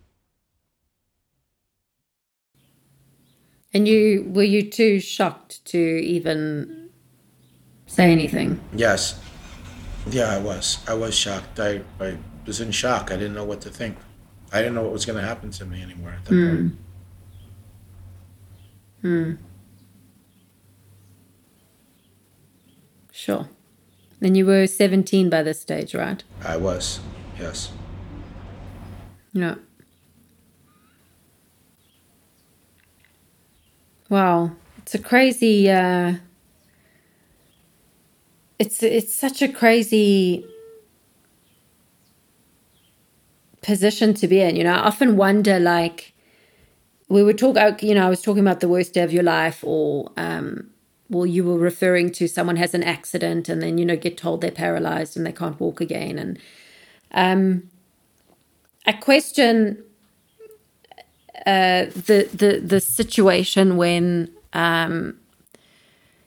And you were you too shocked to even say anything? Yes. Yeah, I was. I was shocked. I, I was in shock. I didn't know what to think. I didn't know what was going to happen to me anymore at that mm. point. Hmm. Sure. And you were 17 by this stage, right? I was, yes. Yeah. Wow, it's a crazy. Uh, it's it's such a crazy position to be in. You know, I often wonder, like, we would talk. Uh, you know, I was talking about the worst day of your life, or um, well, you were referring to someone has an accident and then you know get told they're paralyzed and they can't walk again, and um, I question uh, the the the situation when um,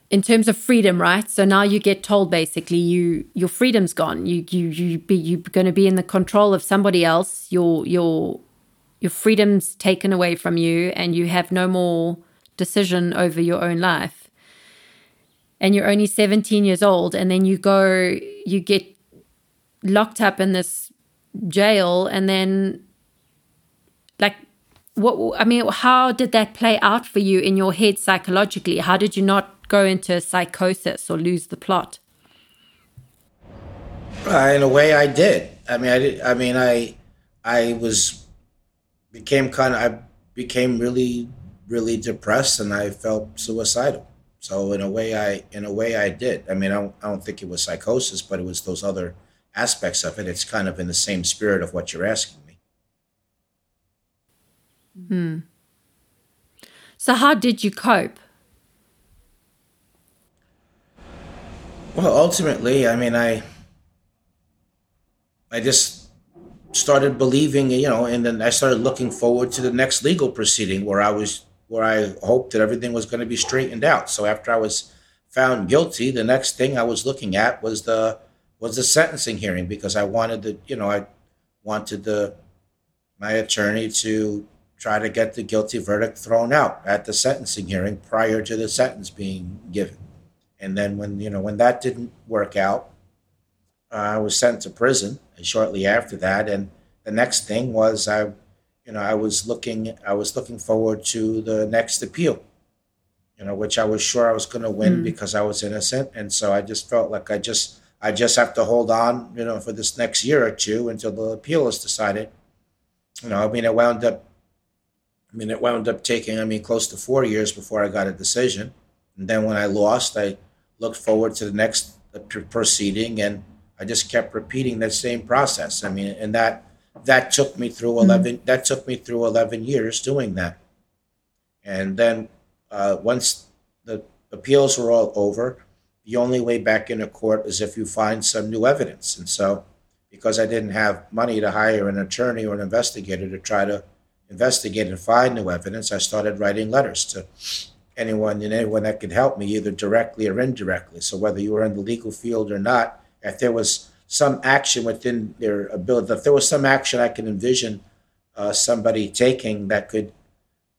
in terms of freedom, right? So now you get told basically you your freedom's gone. You you you be you're going to be in the control of somebody else. Your your your freedom's taken away from you, and you have no more decision over your own life. And you're only 17 years old, and then you go, you get locked up in this jail, and then like what I mean, how did that play out for you in your head psychologically? How did you not go into psychosis or lose the plot? Uh, in a way, I did. I mean, I did. I mean, I, I was became kind of. I became really, really depressed, and I felt suicidal. So in a way, I in a way I did. I mean, I don't, I don't think it was psychosis, but it was those other aspects of it. It's kind of in the same spirit of what you're asking Hmm. So, how did you cope? Well, ultimately, I mean, I, I just started believing, you know, and then I started looking forward to the next legal proceeding where I was, where I hoped that everything was going to be straightened out. So after I was found guilty, the next thing I was looking at was the was the sentencing hearing because I wanted the, you know, I wanted the my attorney to try to get the guilty verdict thrown out at the sentencing hearing prior to the sentence being given. And then when you know when that didn't work out, uh, I was sent to prison shortly after that. And the next thing was I, you know, I was looking I was looking forward to the next appeal, you know, which I was sure I was going to win mm. because I was innocent. And so I just felt like I just I just have to hold on, you know, for this next year or two until the appeal is decided. You know, I mean, it wound up I mean, it wound up taking, I mean, close to four years before I got a decision. And then when I lost, I looked forward to the next proceeding and I just kept repeating that same process. I mean, and that that took me through mm-hmm. 11 mm-hmm. that took me through 11 years doing that. And then uh, once the appeals were all over, the only way back into court is if you find some new evidence. And so because I didn't have money to hire an attorney or an investigator to try to investigate and find new evidence, I started writing letters to anyone and anyone that could help me, either directly or indirectly. So whether you were in the legal field or not, if there was some action within their ability, if there was some action I could envision uh, somebody taking that could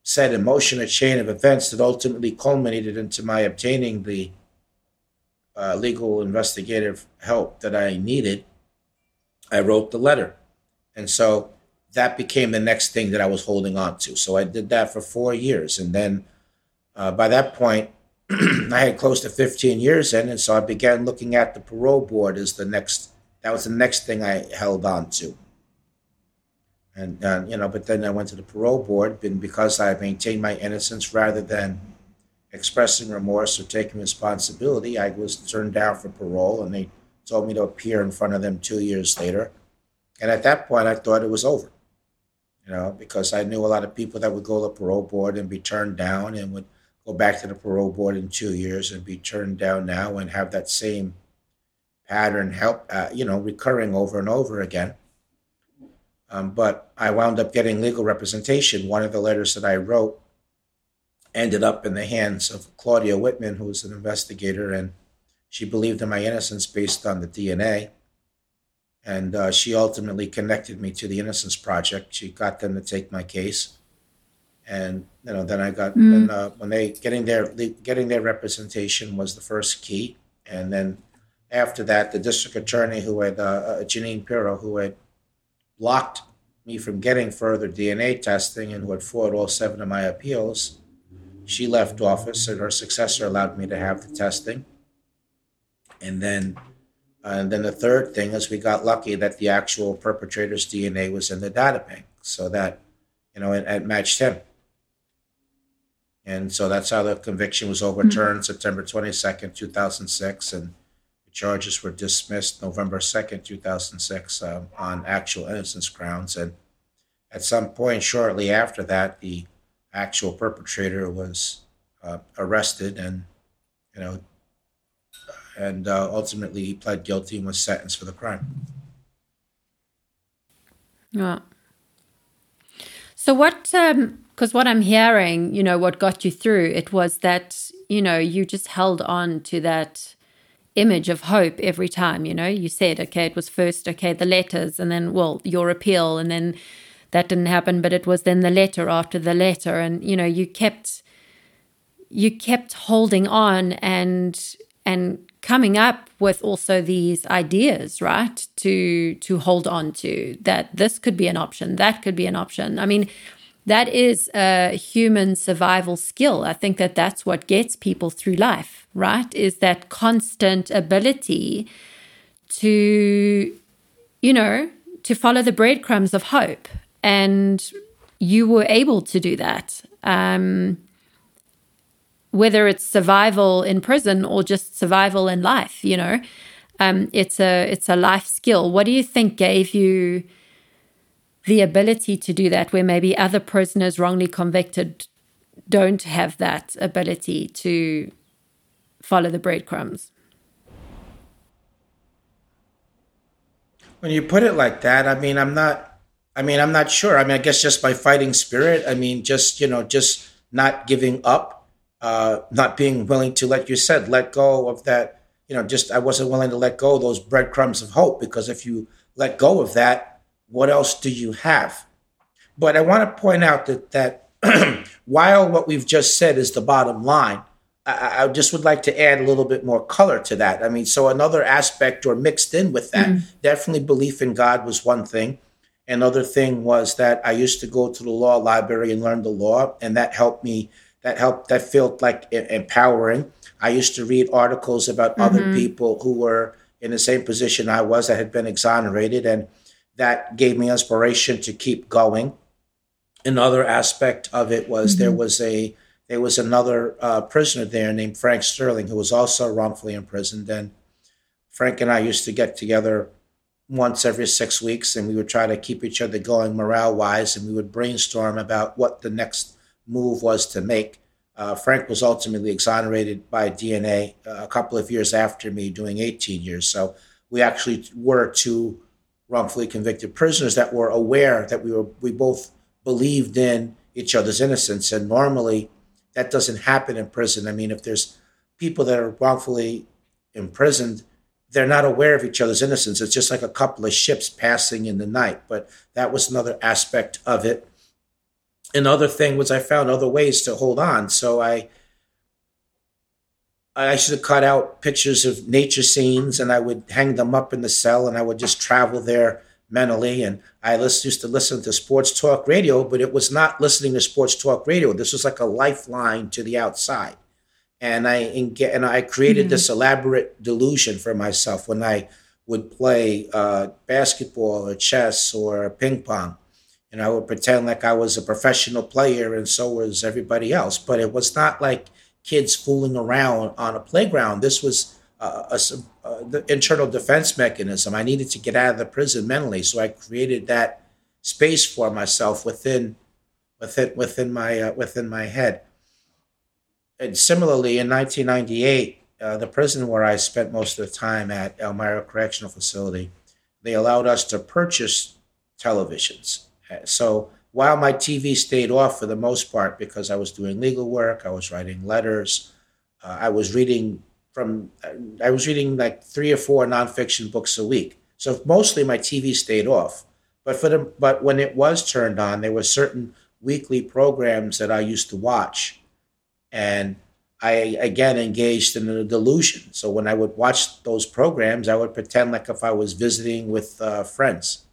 set in motion a chain of events that ultimately culminated into my obtaining the uh, legal investigative help that I needed, I wrote the letter. And so that became the next thing that I was holding on to. So I did that for four years. And then uh, by that point, I had close to 15 years in, and so I began looking at the parole board as the next. That was the next thing I held on to. And uh, you know, but then I went to the parole board, and because I maintained my innocence rather than expressing remorse or taking responsibility, I was turned down for parole, and they told me to appear in front of them two years later. And at that point, I thought it was over, you know, because I knew a lot of people that would go to the parole board and be turned down and would go back to the parole board in two years and be turned down now and have that same pattern help, uh, you know, recurring over and over again. Um, but I wound up getting legal representation. One of the letters that I wrote ended up in the hands of Claudia Whitman, who was an investigator, and she believed in my innocence based on the DNA. And uh, she ultimately connected me to the Innocence Project. She got them to take my case, and you know, then I got mm. then, uh, when they getting their getting their representation was the first key, and then after that, the district attorney who had uh, uh Jeanine Pirro, who had blocked me from getting further DNA testing and who had fought all seven of my appeals, she left office, and her successor allowed me to have the testing. And then, and then the third thing is we got lucky that the actual perpetrator's DNA was in the data bank, so that you know it, it matched him. And so that's how the conviction was overturned mm-hmm. September 22nd, 2006. And the charges were dismissed November 2nd, 2006 um, on actual innocence grounds. And at some point shortly after that, the actual perpetrator was uh, arrested and, you know, and uh, ultimately he pled guilty and was sentenced for the crime. Yeah. So what? Because um, what I'm hearing, you know, what got you through it was that you know you just held on to that image of hope every time. You know, you said, okay, it was first, okay, the letters, and then well, your appeal, and then that didn't happen, but it was then the letter after the letter, and you know, you kept you kept holding on and and coming up with also these ideas right to to hold on to that this could be an option that could be an option. I mean that is a human survival skill. I think that that's what gets people through life right is that constant ability to you know to follow the breadcrumbs of hope. And you were able to do that. Um, whether it's survival in prison or just survival in life, you know. Um, it's a it's a life skill. What do you think gave you the ability to do that where maybe other prisoners wrongly convicted don't have that ability to follow the breadcrumbs? When you put it like that, I mean, I'm not I mean, I'm not sure. I mean, I guess just my fighting spirit. I mean, just, you know, just not giving up uh, not being willing to, like you said, let go of that. You know, just I wasn't willing to let go of those breadcrumbs of hope because if you let go of that, what else do you have? But I want to point out that that while what we've just said is the bottom line, I, I, just would like to add a little bit more color to that. I mean, so another aspect or mixed in with that, mm-hmm. definitely belief in God was one thing. Another thing was that I used to go to the law library and learn the law, and that helped me that helped that felt like empowering i used to read articles about mm-hmm. other people who were in the same position i was that had been exonerated and that gave me inspiration to keep going another aspect of it was mm-hmm. there was a there was another uh, prisoner there named frank sterling who was also wrongfully imprisoned and frank and i used to get together once every six weeks and we would try to keep each other going morale wise and we would brainstorm about what the next move was to make. Uh, Frank was ultimately exonerated by DNA uh, a couple of years after me, doing 18 years. So we actually were two wrongfully convicted prisoners that were aware that we were we both believed in each other's innocence. And normally, that doesn't happen in prison. I mean, if there's people that are wrongfully imprisoned, they're not aware of each other's innocence. It's just like a couple of ships passing in the night. But that was another aspect of it another thing was I found other ways to hold on. So I I should have cut out pictures of nature scenes and I would hang them up in the cell and I would just travel there mentally. And I used to listen to sports talk radio, but it was not listening to sports talk radio. This was like a lifeline to the outside. and I and I created mm-hmm. this elaborate delusion for myself when I would play uh, basketball or chess or ping pong. And I would pretend like I was a professional player and so was everybody else. But it was not like kids fooling around on a playground. This was uh, a, uh, the internal defense mechanism. I needed to get out of the prison mentally, so I created that space for myself within within within my uh, within my head. And similarly, in 1998, uh, the prison where I spent most of the time at Elmira Correctional Facility, they allowed us to purchase televisions. Uh, so while my TV stayed off for the most part because I was doing legal work, I was writing letters, uh, I was reading from, I was reading like three or four nonfiction books a week. So mostly my TV stayed off. But for the, but when it was turned on, there were certain weekly programs that I used to watch, and I again engaged in a delusion. So when I would watch those programs, I would pretend like if I was visiting with uh, friends.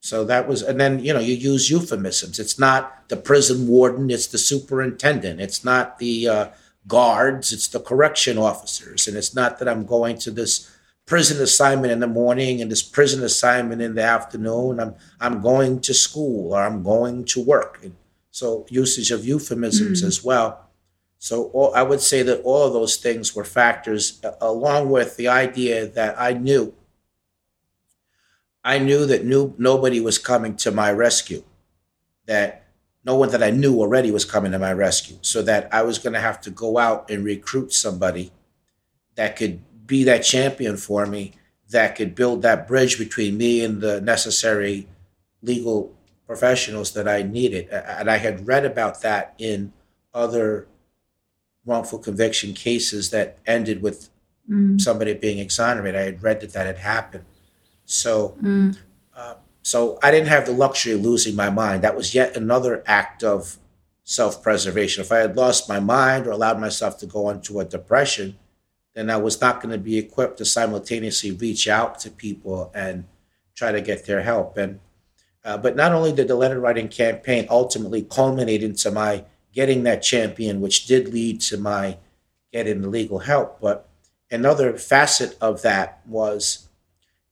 So that was, and then, you know, you use euphemisms. It's not the prison warden, it's the superintendent. It's not the uh, guards, it's the correction officers. And it's not that I'm going to this prison assignment in the morning and this prison assignment in the afternoon. I'm, I'm going to school or I'm going to work. And so usage of euphemisms mm. as well. So all, I would say that all of those things were factors, along with the idea that I knew I knew that nobody was coming to my rescue, that no one that I knew already was coming to my rescue, so that I was going to have to go out and recruit somebody that could be that champion for me, that could build that bridge between me and the necessary legal professionals that I needed. And I had read about that in other wrongful conviction cases that ended with mm. somebody being exonerated. I had read that that had happened. So, mm. uh, so I didn't have the luxury of losing my mind. That was yet another act of self-preservation. If I had lost my mind or allowed myself to go into a depression, then I was not going to be equipped to simultaneously reach out to people and try to get their help. And uh, but not only did the letter writing campaign ultimately culminate into my getting that champion, which did lead to my getting the legal help, but another facet of that was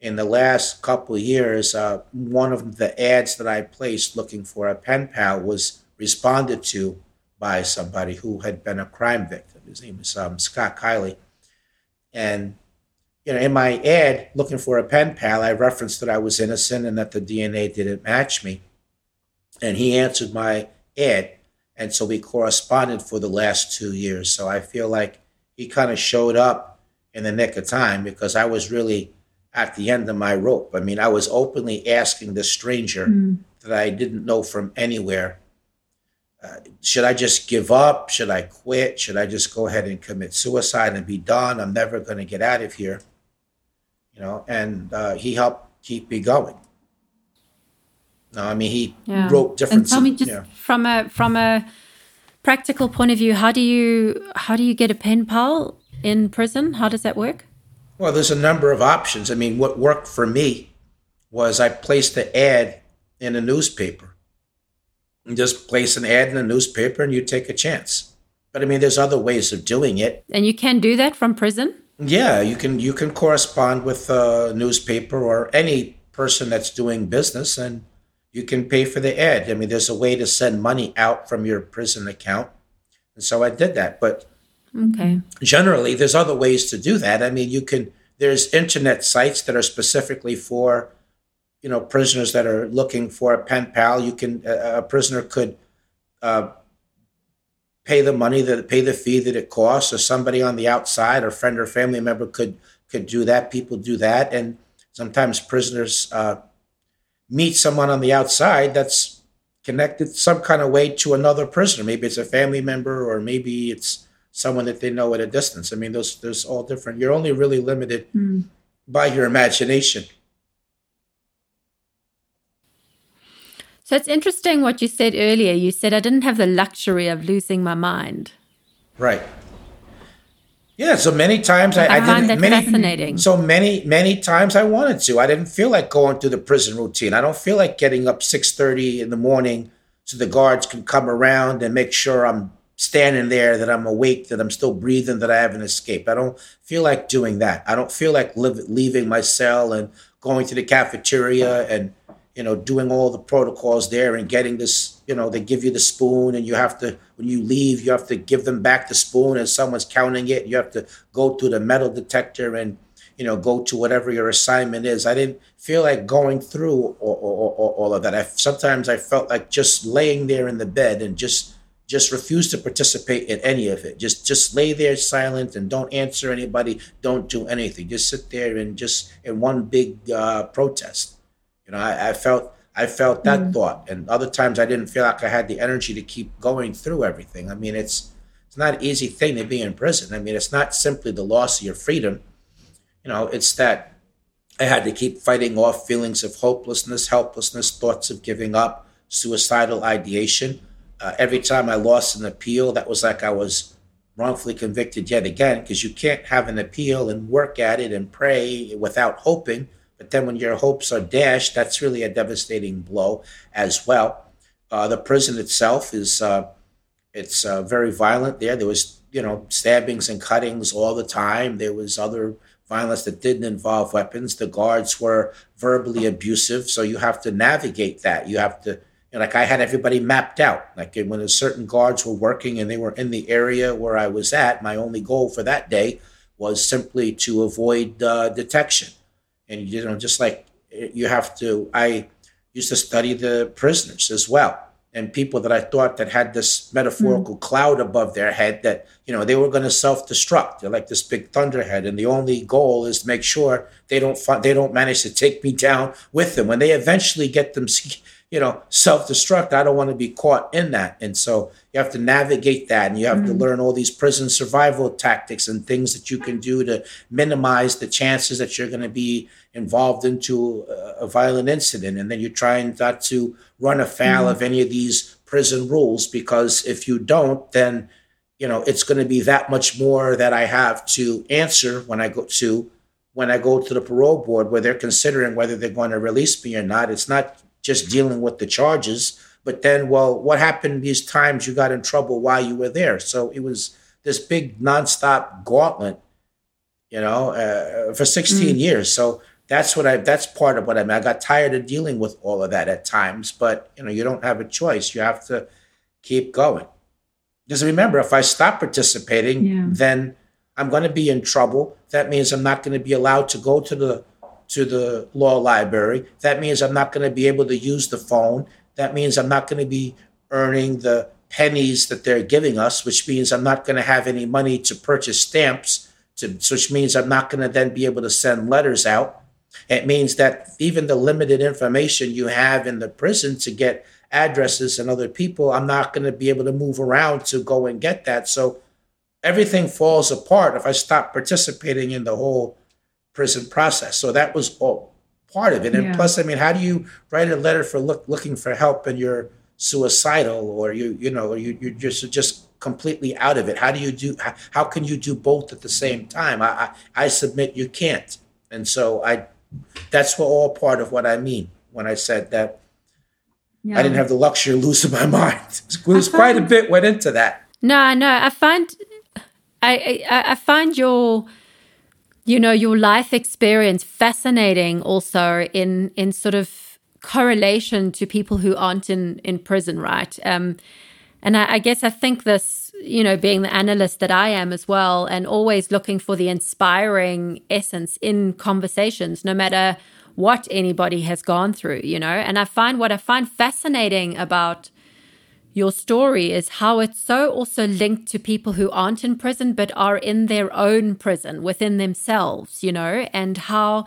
in the last couple years, uh, one of the ads that I placed looking for a pen pal was responded to by somebody who had been a crime victim. His name is um, Scott Kiley. And you know, in my ad looking for a pen pal, I referenced that I was innocent and that the DNA didn't match me. And he answered my ad. And so we corresponded for the last two years. So I feel like he kind of showed up in the nick of time because I was really at the end of my rope. I mean, I was openly asking this stranger mm. that I didn't know from anywhere uh, should I just give up? Should I quit? Should I just go ahead and commit suicide and be done? I'm never going to get out of here. You know, and uh, he helped keep me going. No, I mean he yeah. wrote different. And tell me just yeah. from a from a practical point of view, how do you how do you get a pen pal in prison? How does that work? Well, there's a number of options. I mean, what worked for me was I placed the ad in a newspaper. And just place an ad in a newspaper and you take a chance. But I mean, there's other ways of doing it. And you can do that from prison? Yeah, you can you can correspond with a newspaper or any person that's doing business and you can pay for the ad. I mean, there's a way to send money out from your prison account. And so I did that. But Okay. Generally, there's other ways to do that. I mean, you can. There's internet sites that are specifically for, you know, prisoners that are looking for a pen pal. You can a prisoner could uh, pay the money that pay the fee that it costs, or somebody on the outside, or friend or family member could could do that. People do that, and sometimes prisoners uh, meet someone on the outside that's connected some kind of way to another prisoner. Maybe it's a family member, or maybe it's someone that they know at a distance. I mean, those there's all different. You're only really limited mm. by your imagination. So it's interesting what you said earlier. You said I didn't have the luxury of losing my mind. Right. Yeah. So many times I, I, I find that many, fascinating. So many many times I wanted to. I didn't feel like going through the prison routine. I don't feel like getting up six thirty in the morning so the guards can come around and make sure I'm standing there, that I'm awake, that I'm still breathing, that I haven't escaped. I don't feel like doing that. I don't feel like live, leaving my cell and going to the cafeteria and you know doing all the protocols there and getting this. You know, they give you the spoon and you have to when you leave, you have to give them back the spoon and someone's counting it. You have to go to the metal detector and you know go to whatever your assignment is. I didn't feel like going through all, all, all of that. I sometimes I felt like just laying there in the bed and just just refuse to participate in any of it. Just just lay there silent and don't answer anybody. Don't do anything. Just sit there and just in one big uh, protest. You know, I, I felt I felt that mm. thought, and other times I didn't feel like I had the energy to keep going through everything. I mean, it's it's not an easy thing to be in prison. I mean, it's not simply the loss of your freedom. You know, it's that I had to keep fighting off feelings of hopelessness, helplessness, thoughts of giving up, suicidal ideation uh, every time I lost an appeal, that was like I was wrongfully convicted yet again, because you can't have an appeal and work at it and pray without hoping. But then when your hopes are dashed, that's really a devastating blow as well. Uh, the prison itself is uh, it's uh, very violent there. There was you know stabbings and cuttings all the time. There was other violence that didn't involve weapons. The guards were verbally abusive, so you have to navigate that. You have to like I had everybody mapped out. Like when certain guards were working and they were in the area where I was at, my only goal for that day was simply to avoid uh, detection. And you know, just like you have to, I used to study the prisoners as well and people that I thought that had this metaphorical mm. cloud above their head that you know they were going to self-destruct. They're like this big thunderhead, and the only goal is to make sure they don't they don't manage to take me down with them. When they eventually get them you know, self destruct. I don't want to be caught in that. And so you have to navigate that and you have mm-hmm. to learn all these prison survival tactics and things that you can do to minimize the chances that you're going to be involved into a, a violent incident. And then you're trying not to run afoul mm-hmm. of any of these prison rules because if you don't, then you know it's going to be that much more that I have to answer when I go to when I go to the parole board where they're considering whether they're going to release me or not. It's not just dealing with the charges. But then, well, what happened these times you got in trouble while you were there? So it was this big nonstop gauntlet, you know, uh, for 16 mm. years. So that's what I, that's part of what I mean. I got tired of dealing with all of that at times, but you know, you don't have a choice. You have to keep going. Because remember, if I stop participating, yeah. then I'm going to be in trouble. That means I'm not going to be allowed to go to the to the law library. That means I'm not going to be able to use the phone. That means I'm not going to be earning the pennies that they're giving us, which means I'm not going to have any money to purchase stamps, to, which means I'm not going to then be able to send letters out. It means that even the limited information you have in the prison to get addresses and other people, I'm not going to be able to move around to go and get that. So everything falls apart if I stop participating in the whole prison process. So that was all part of it. And yeah. plus, I mean, how do you write a letter for look, looking for help and you're suicidal or you you know you you're just just completely out of it? How do you do? How, how can you do both at the same time? I, I I submit you can't. And so I that's what all part of what I mean when I said that. Yeah. I didn't have the luxury of losing my mind. It was quite a bit went into that. No, no, I find I, I, I find your you know your life experience fascinating also in in sort of correlation to people who aren't in in prison right? Um and I, I guess i think this you know being the analyst that i am as well and always looking for the inspiring essence in conversations no matter what anybody has gone through you know? And i find what i find fascinating about your story is how it's so also linked to people who aren't in prison but are in their own prison within themselves, you know, and how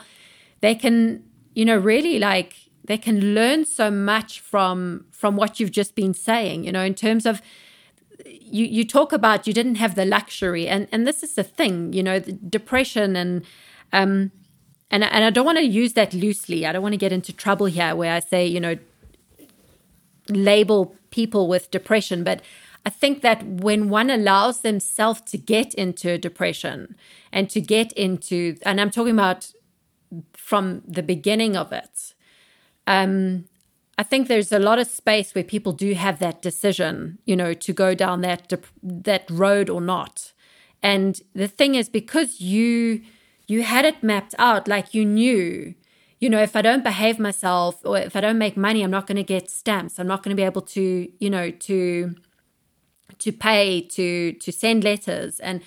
they can, you know, really like they can learn so much from from what you've just been saying, you know, in terms of you you talk about you didn't have the luxury and and this is the thing, you know, depression and um and and I don't want to use that loosely. I don't want to get into trouble here where I say, you know, label people with depression, but I think that when one allows themselves to get into depression and to get into, and I'm talking about from the beginning of it, um, I think there's a lot of space where people do have that decision, you know, to go down that that road or not. And the thing is, because you you had it mapped out, like you knew, you know, if I don't behave myself or if I don't make money, I'm not going to get stamps. I'm not going to be able to, you know, to to pay to to send letters and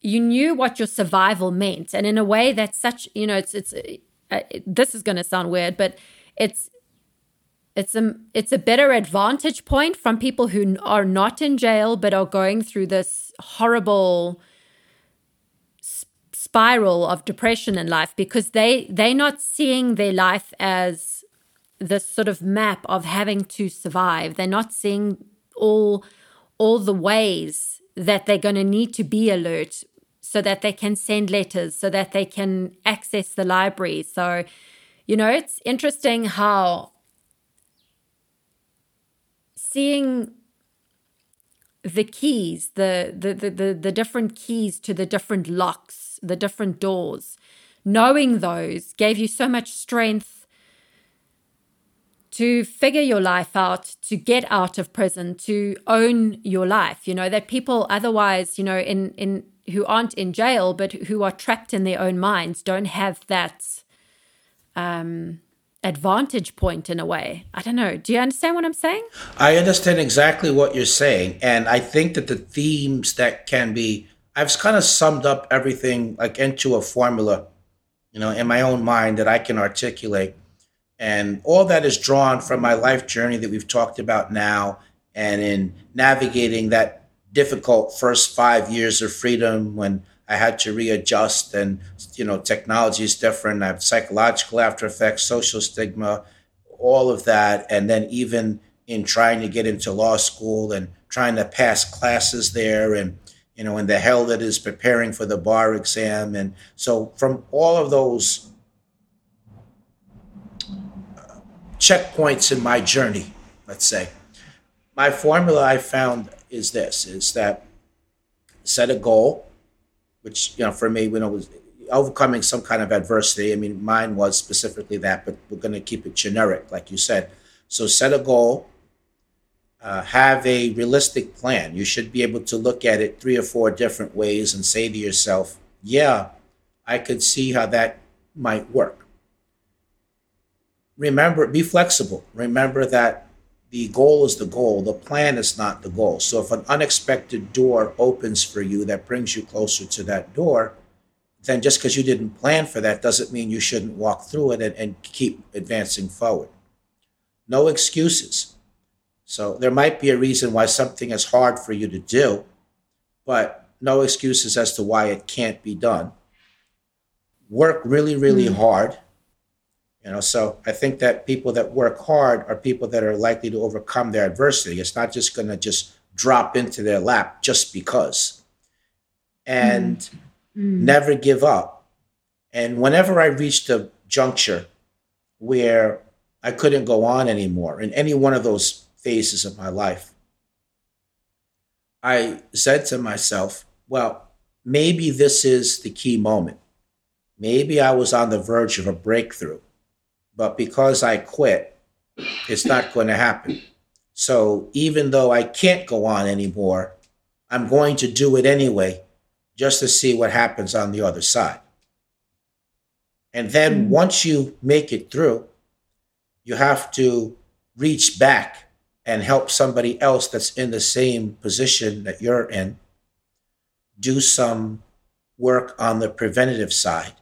you knew what your survival meant and in a way that's such you know it's it's uh, this is going to sound weird but it's it's a it's a better advantage point from people who are not in jail but are going through this horrible spiral of depression in life because they they're not seeing their life as this sort of map of having to survive they're not seeing all all the ways that they're going to need to be alert so that they can send letters, so that they can access the library. So, you know, it's interesting how seeing the keys, the, the, the, the, the different keys to the different locks, the different doors, knowing those gave you so much strength to figure your life out, to get out of prison, to own your life. You know, that people otherwise, you know, in, in who aren't in jail, but who are trapped in their own minds, don't have that um, advantage point in a way. I don't know. Do you understand what I'm saying? I understand exactly what you're saying. And I think that the themes that can be, I've kind of summed up everything like into a formula, you know, in my own mind that I can articulate. And all that is drawn from my life journey that we've talked about now and in navigating that difficult first five years of freedom when I had to readjust and, you know, technology is different. I have psychological after effects, social stigma, all of that. And then even in trying to get into law school and trying to pass classes there and, you know, and the hell that is preparing for the bar exam. And so from all of those uh, checkpoints in my journey, let's say. My formula I found is this is that set a goal, which you know for me, you know, was overcoming some kind of adversity. I mean, mine was specifically that, but we're going to keep it generic, like you said. So set a goal, uh, have a realistic plan. You should be able to look at it three or four different ways and say to yourself, yeah, I could see how that might work remember, be flexible. Remember that the goal is the goal, the plan is not the goal. So if an unexpected door opens for you that brings you closer to that door, then just because you didn't plan for that doesn't mean you shouldn't walk through it and, and keep advancing forward. No excuses. So there might be a reason why something is hard for you to do, but no excuses as to why it can't be done. Work really, really mm. hard you know, so I think that people that work hard are people that are likely to overcome their adversity. It's not just going to just drop into their lap just because. And mm. Mm. never give up. And whenever I reached a juncture where I couldn't go on anymore in any one of those phases of my life, I said to myself, well, maybe this is the key moment. Maybe I was on the verge of a breakthrough but because I quit, it's not going to happen. So even though I can't go on anymore, I'm going to do it anyway just to see what happens on the other side. And then mm-hmm. once you make it through, you have to reach back and help somebody else that's in the same position that you're in do some work on the preventative side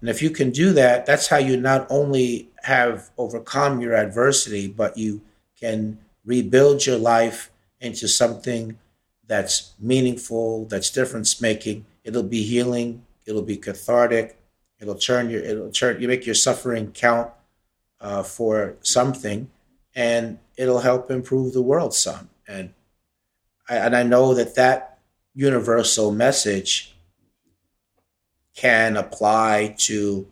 and if you can do that, that's how you not only have overcome your adversity, but you can rebuild your life into something that's meaningful, that's difference making. It'll be healing, it'll be cathartic, it'll turn your it'll turn you make your suffering count uh, for something, and it'll help improve the world some. And I, and I know that that universal message can apply to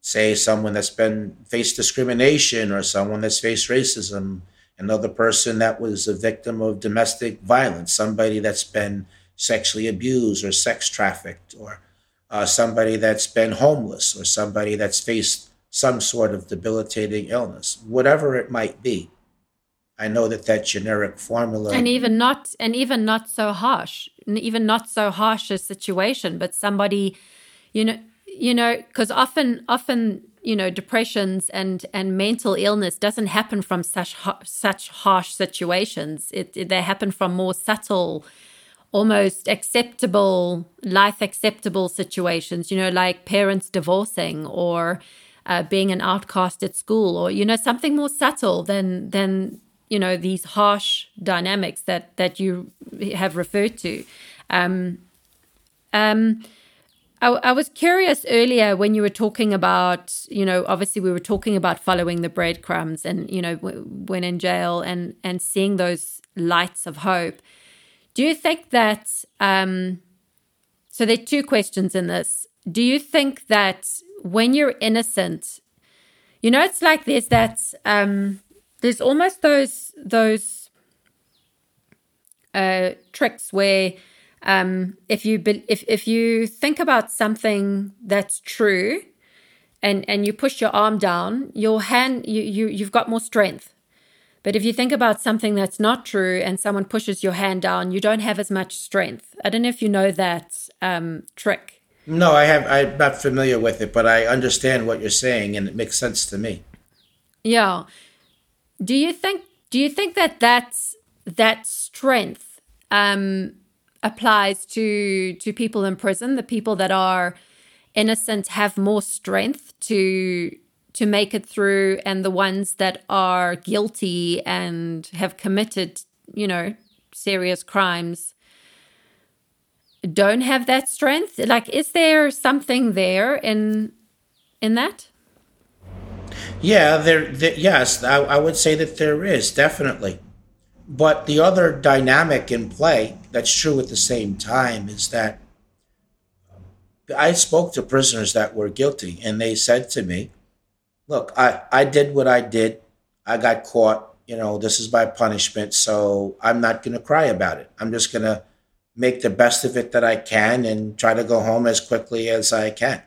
say someone that's been faced discrimination or someone that's faced racism another person that was a victim of domestic violence somebody that's been sexually abused or sex trafficked or uh, somebody that's been homeless or somebody that's faced some sort of debilitating illness, whatever it might be. I know that that generic formula, and even not, and even not so harsh, even not so harsh a situation, but somebody, you know, you know, because often, often, you know, depressions and and mental illness doesn't happen from such such harsh situations. It, it they happen from more subtle almost acceptable life acceptable situations you know like parents divorcing or uh, being an outcast at school or you know something more subtle than than you know these harsh dynamics that that you have referred to. Um, um, I, I, was curious earlier when you were talking about you know obviously we were talking about following the breadcrumbs and you know when in jail and and seeing those lights of hope. Do you think that um, so there are two questions in this. Do you think that when you're innocent, you know, it's like there's that um, there's almost those those uh, tricks where um, if you if if you think about something that's true, and and you push your arm down, your hand you you you've got more strength. But if you think about something that's not true and someone pushes your hand down, you don't have as much strength. I don't know if you know that um, trick. No, I have. I'm not familiar with it, but I understand what you're saying, and it makes sense to me. Yeah. Do you think? Do you think that that's that strength um, applies to to people in prison? The people that are innocent have more strength to to make it through, and the ones that are guilty and have committed, you know, serious crimes don't have that strength? Like, is there something there in in that? Yeah, there. there yes, I, I would say that there is definitely. But the other dynamic in play that's true at the same time is that I spoke to prisoners that were guilty, and they said to me, "Look, I I did what I did. I got caught. You know, this is my punishment. So I'm not going to cry about it. I'm just going to." Make the best of it that I can and try to go home as quickly as I can.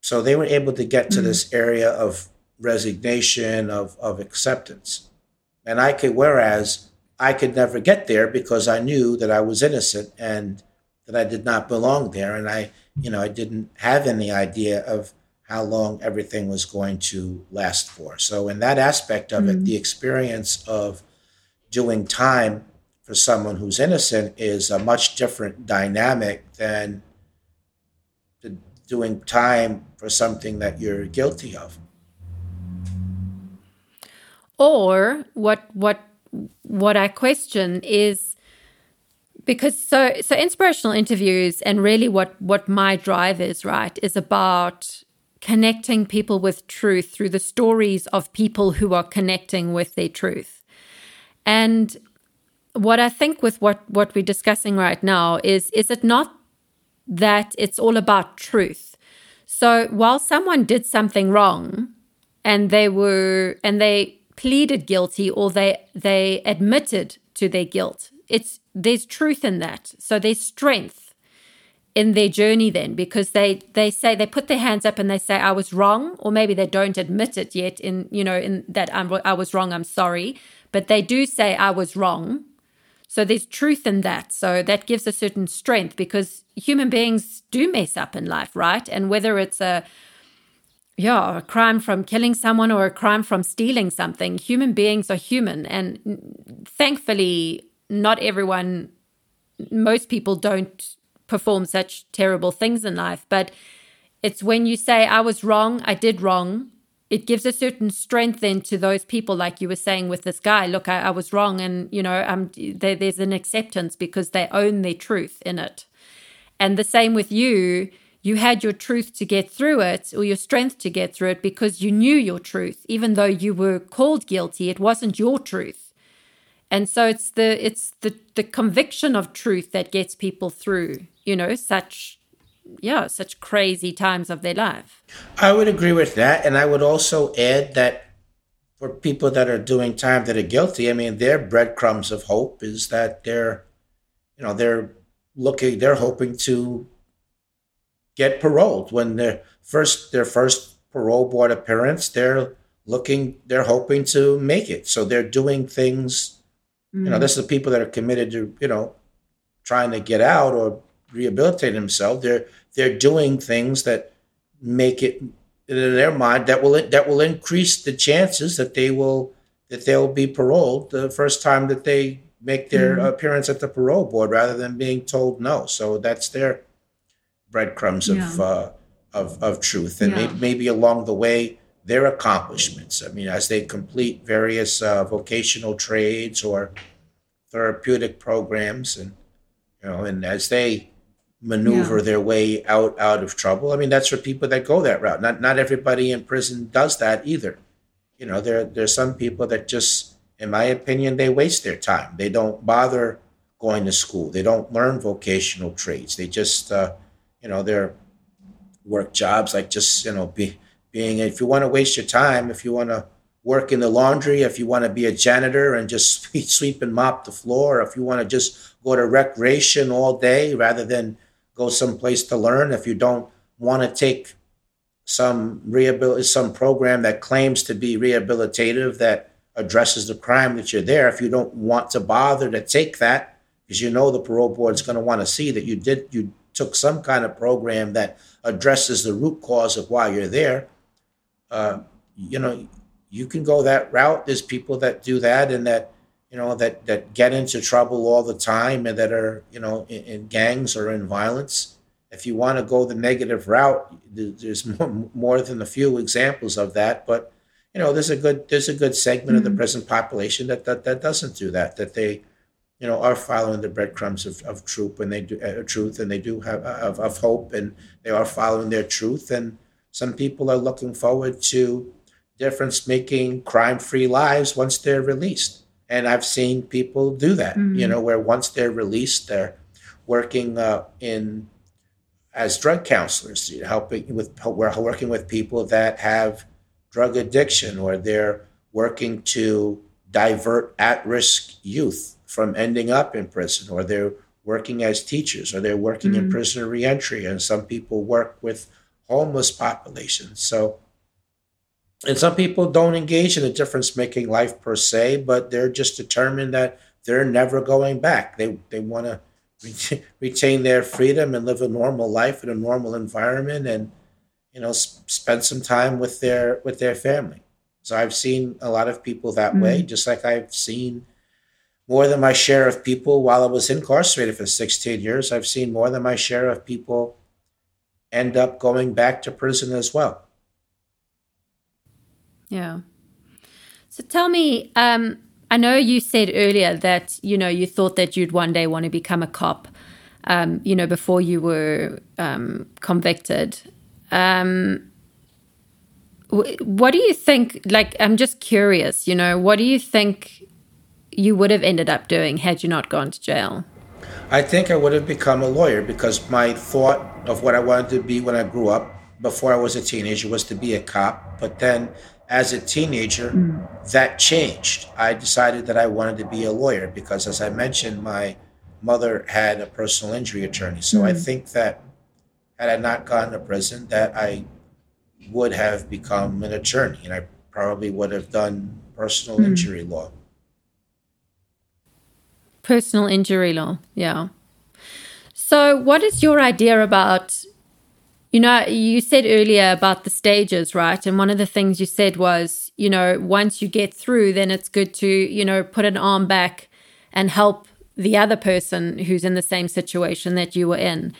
So they were able to get to mm-hmm. this area of resignation, of, of acceptance. And I could, whereas I could never get there because I knew that I was innocent and that I did not belong there. And I, you know, I didn't have any idea of how long everything was going to last for. So, in that aspect of mm-hmm. it, the experience of doing time for someone who's innocent is a much different dynamic than doing time for something that you're guilty of. Or what what what I question is because so so inspirational interviews and really what what my drive is right is about connecting people with truth through the stories of people who are connecting with their truth. And what I think with what what we're discussing right now is is it not that it's all about truth. So while someone did something wrong and they were and they pleaded guilty or they they admitted to their guilt, it's there's truth in that. So there's strength in their journey then because they they say they put their hands up and they say I was wrong or maybe they don't admit it yet in you know in that I'm, I was wrong I'm sorry but they do say I was wrong so there's truth in that. So that gives a certain strength because human beings do mess up in life, right? And whether it's a yeah, a crime from killing someone or a crime from stealing something, human beings are human. And thankfully, not everyone, most people don't perform such terrible things in life. But it's when you say, I was wrong, I did wrong, it gives a certain strength then to those people, like you were saying with this guy. Look, I, I was wrong, and you know, um, there, there's an acceptance because they own their truth in it. And the same with you. You had your truth to get through it, or your strength to get through it, because you knew your truth, even though you were called guilty. It wasn't your truth, and so it's the it's the the conviction of truth that gets people through. You know, such yeah, such crazy times of their life. I would agree with that. And I would also add that for people that are doing time that are guilty, I mean, their breadcrumbs of hope is that they're, you know, they're looking, they're hoping to get paroled when their first, their first parole board appearance, they're looking, they're hoping to make it. So they're doing things. Mm. You know, mm. this is the people that are committed to, you know, trying to get out or rehabilitate themselves. They're they're doing things that make it in their mind that will that will increase the chances that they will that they'll be paroled the first time that they make their mm-hmm. appearance at the parole board rather than being told no. So that's their breadcrumbs yeah. of uh, of of truth, and yeah. maybe, maybe, along the way their accomplishments. I mean, as they complete various uh, vocational trades or therapeutic programs, and you know, and as they maneuver yeah. their way out out of trouble. I mean, that's for people that go that route. Not not everybody in prison does that either. You know, there there's some people that just, in my opinion, they waste their time. They don't bother going to school. They don't learn vocational trades. They just, uh, you know, they're work jobs like just you know be being. If you want to waste your time, if you want to work in the laundry, if you want to be a janitor and just sweep and mop the floor, if you want to just go to recreation all day rather than go someplace to learn, if you don't want to take some rehabil- some program that claims to be rehabilitative that addresses the crime that you're there, if you don't want to bother to take that, because you know the parole board is going to want to see that you did you took some kind of program that addresses the root cause of why you're there. Uh, you know, you can go that route. There's people that do that and that you know that that get into trouble all the time and that are you know in, in gangs or in violence if you want to go the negative route there's more, more than a few examples of that but you know there's a good there's a good segment mm-hmm. of the mm-hmm. prison population that, that that doesn't do that that they you know are following the breadcrumbs of, of truth and they do uh, truth and they do have uh, of, of hope and they are following their truth and some people are looking forward to difference making crime free lives once they're released and I've seen people do that, mm-hmm. you know, where once they're released, they're working uh, in as drug counselors, you know, helping with we're working with people that have drug addiction, or they're working to divert at-risk youth from ending up in prison, or they're working as teachers, or they're working mm-hmm. in prisoner reentry, and some people work with homeless populations. So and some people don't engage in a difference making life per se, but they're just determined that they're never going back. They they want to retain their freedom and live a normal life in a normal environment, and you know spend some time with their with their family. So I've seen a lot of people that mm-hmm. way, just like I've seen more than my share of people while I was incarcerated for 16 years. I've seen more than my share of people end up going back to prison as well. Yeah. So tell me, um, I know you said earlier that you know you thought that you'd one day want to become a cop, um, you know, before you were um, convicted. Um, what do you think? Like, I'm just curious. You know, what do you think you would have ended up doing had you not gone to jail? I think I would have become a lawyer because my thought of what I wanted to be when I grew up, before I was a teenager, was to be a cop. But then as a teenager, mm. that changed. I decided that I wanted to be a lawyer because, as I mentioned, my mother had a personal injury attorney. So mm. I think that had I not gone to prison, that I would have become an attorney, and I probably would have done personal mm. injury law. Personal injury law, yeah. So, what is your idea about you know, you said earlier about the stages, right? And one of the things you said was, you know, once you get through, then it's good to, you know, put an arm back and help the other person who's in the same situation that you were in.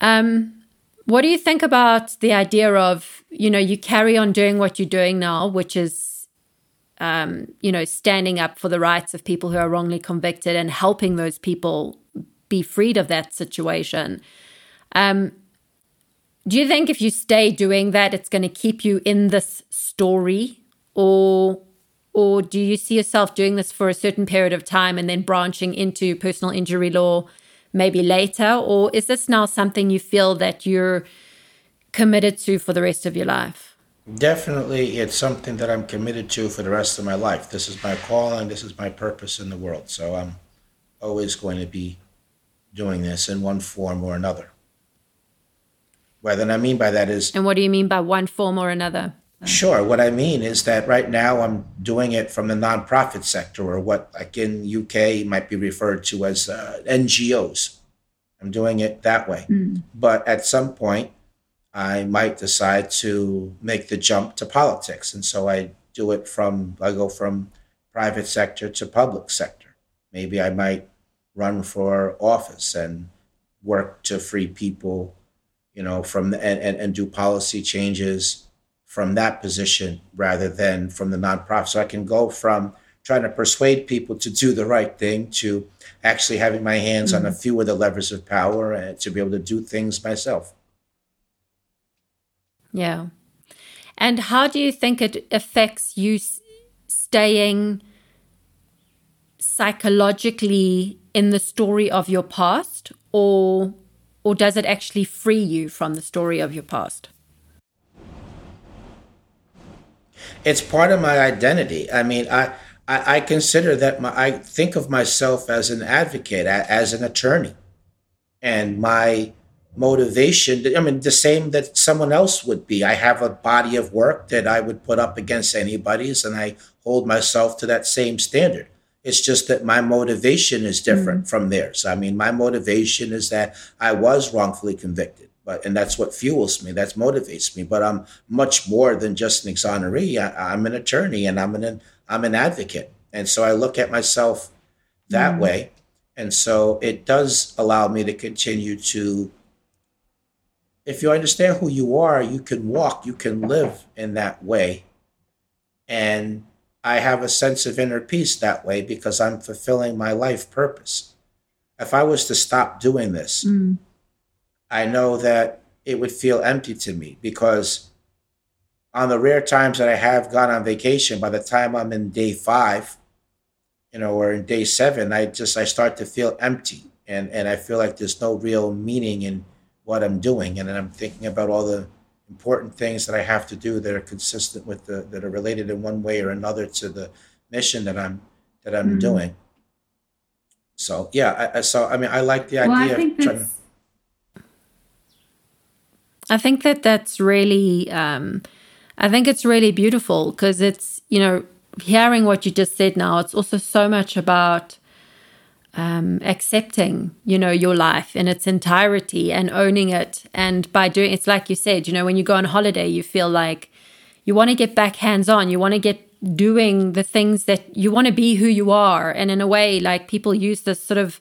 Um, what do you think about the idea of, you know, you carry on doing what you're doing now, which is, um, you know, standing up for the rights of people who are wrongly convicted and helping those people be freed of that situation? Um, do you think if you stay doing that, it's going to keep you in this story, or or do you see yourself doing this for a certain period of time and then branching into personal injury law maybe later, or is this now something you feel that you're committed to for the rest of your life? Definitely, it's something that I'm committed to for the rest of my life. This is my calling. This is my purpose in the world. So I'm always going to be doing this in one form or another. What I mean by that is. And what do you mean by one form or another? Sure. What I mean is that right now I'm doing it from the nonprofit sector, or what, like in UK, might be referred to as uh, NGOs. I'm doing it that way. Mm. But at some point, I might decide to make the jump to politics, and so I do it from I go from private sector to public sector. Maybe I might run for office and work to free people, you know, from the, and, and, and do policy changes from that position rather than from the nonprofit. So I can go from trying to persuade people to do the right thing to actually having my hands mm-hmm. on a mm-hmm. few of the levers of power and to be able to do things myself. Yeah. And how do you think it affects you staying psychologically in the story of your past or or does it actually free you from the story of your past? it's part of my identity. I mean, I, I, I consider that my, I think of myself as an advocate, as an attorney, and my motivation. I mean, the same that someone else would be. I have a body of work that I would put up against anybody's, and I hold myself to that same standard. It's just that my motivation is different mm. from theirs. I mean, my motivation is that I was wrongfully convicted but and that's what fuels me that's motivates me but i'm much more than just an exoneree I, am an attorney and i'm an i'm an advocate and so i look at myself that mm. way and so it does allow me to continue to if you understand who you are you can walk you can live in that way and i have a sense of inner peace that way because i'm fulfilling my life purpose. If i was to stop doing this mm. I know that it would feel empty to me because on the rare times that I have gone on vacation, by the time I'm in day five, you know, or in day seven, I just I start to feel empty, and and I feel like there's no real meaning in what I'm doing, and then I'm thinking about all the important things that I have to do that are consistent with the that are related in one way or another to the mission that I'm that I'm mm-hmm. doing. So yeah, I, so I mean, I like the well, idea. I think that's, I think that that's really, um, I think it's really beautiful because it's, you know, hearing what you just said now, it's also so much about um, accepting, you know, your life in its entirety and owning it. And by doing, it's like you said, you know, when you go on holiday, you feel like you want to get back hands on, you want to get doing the things that you want to be who you are. And in a way, like people use this sort of,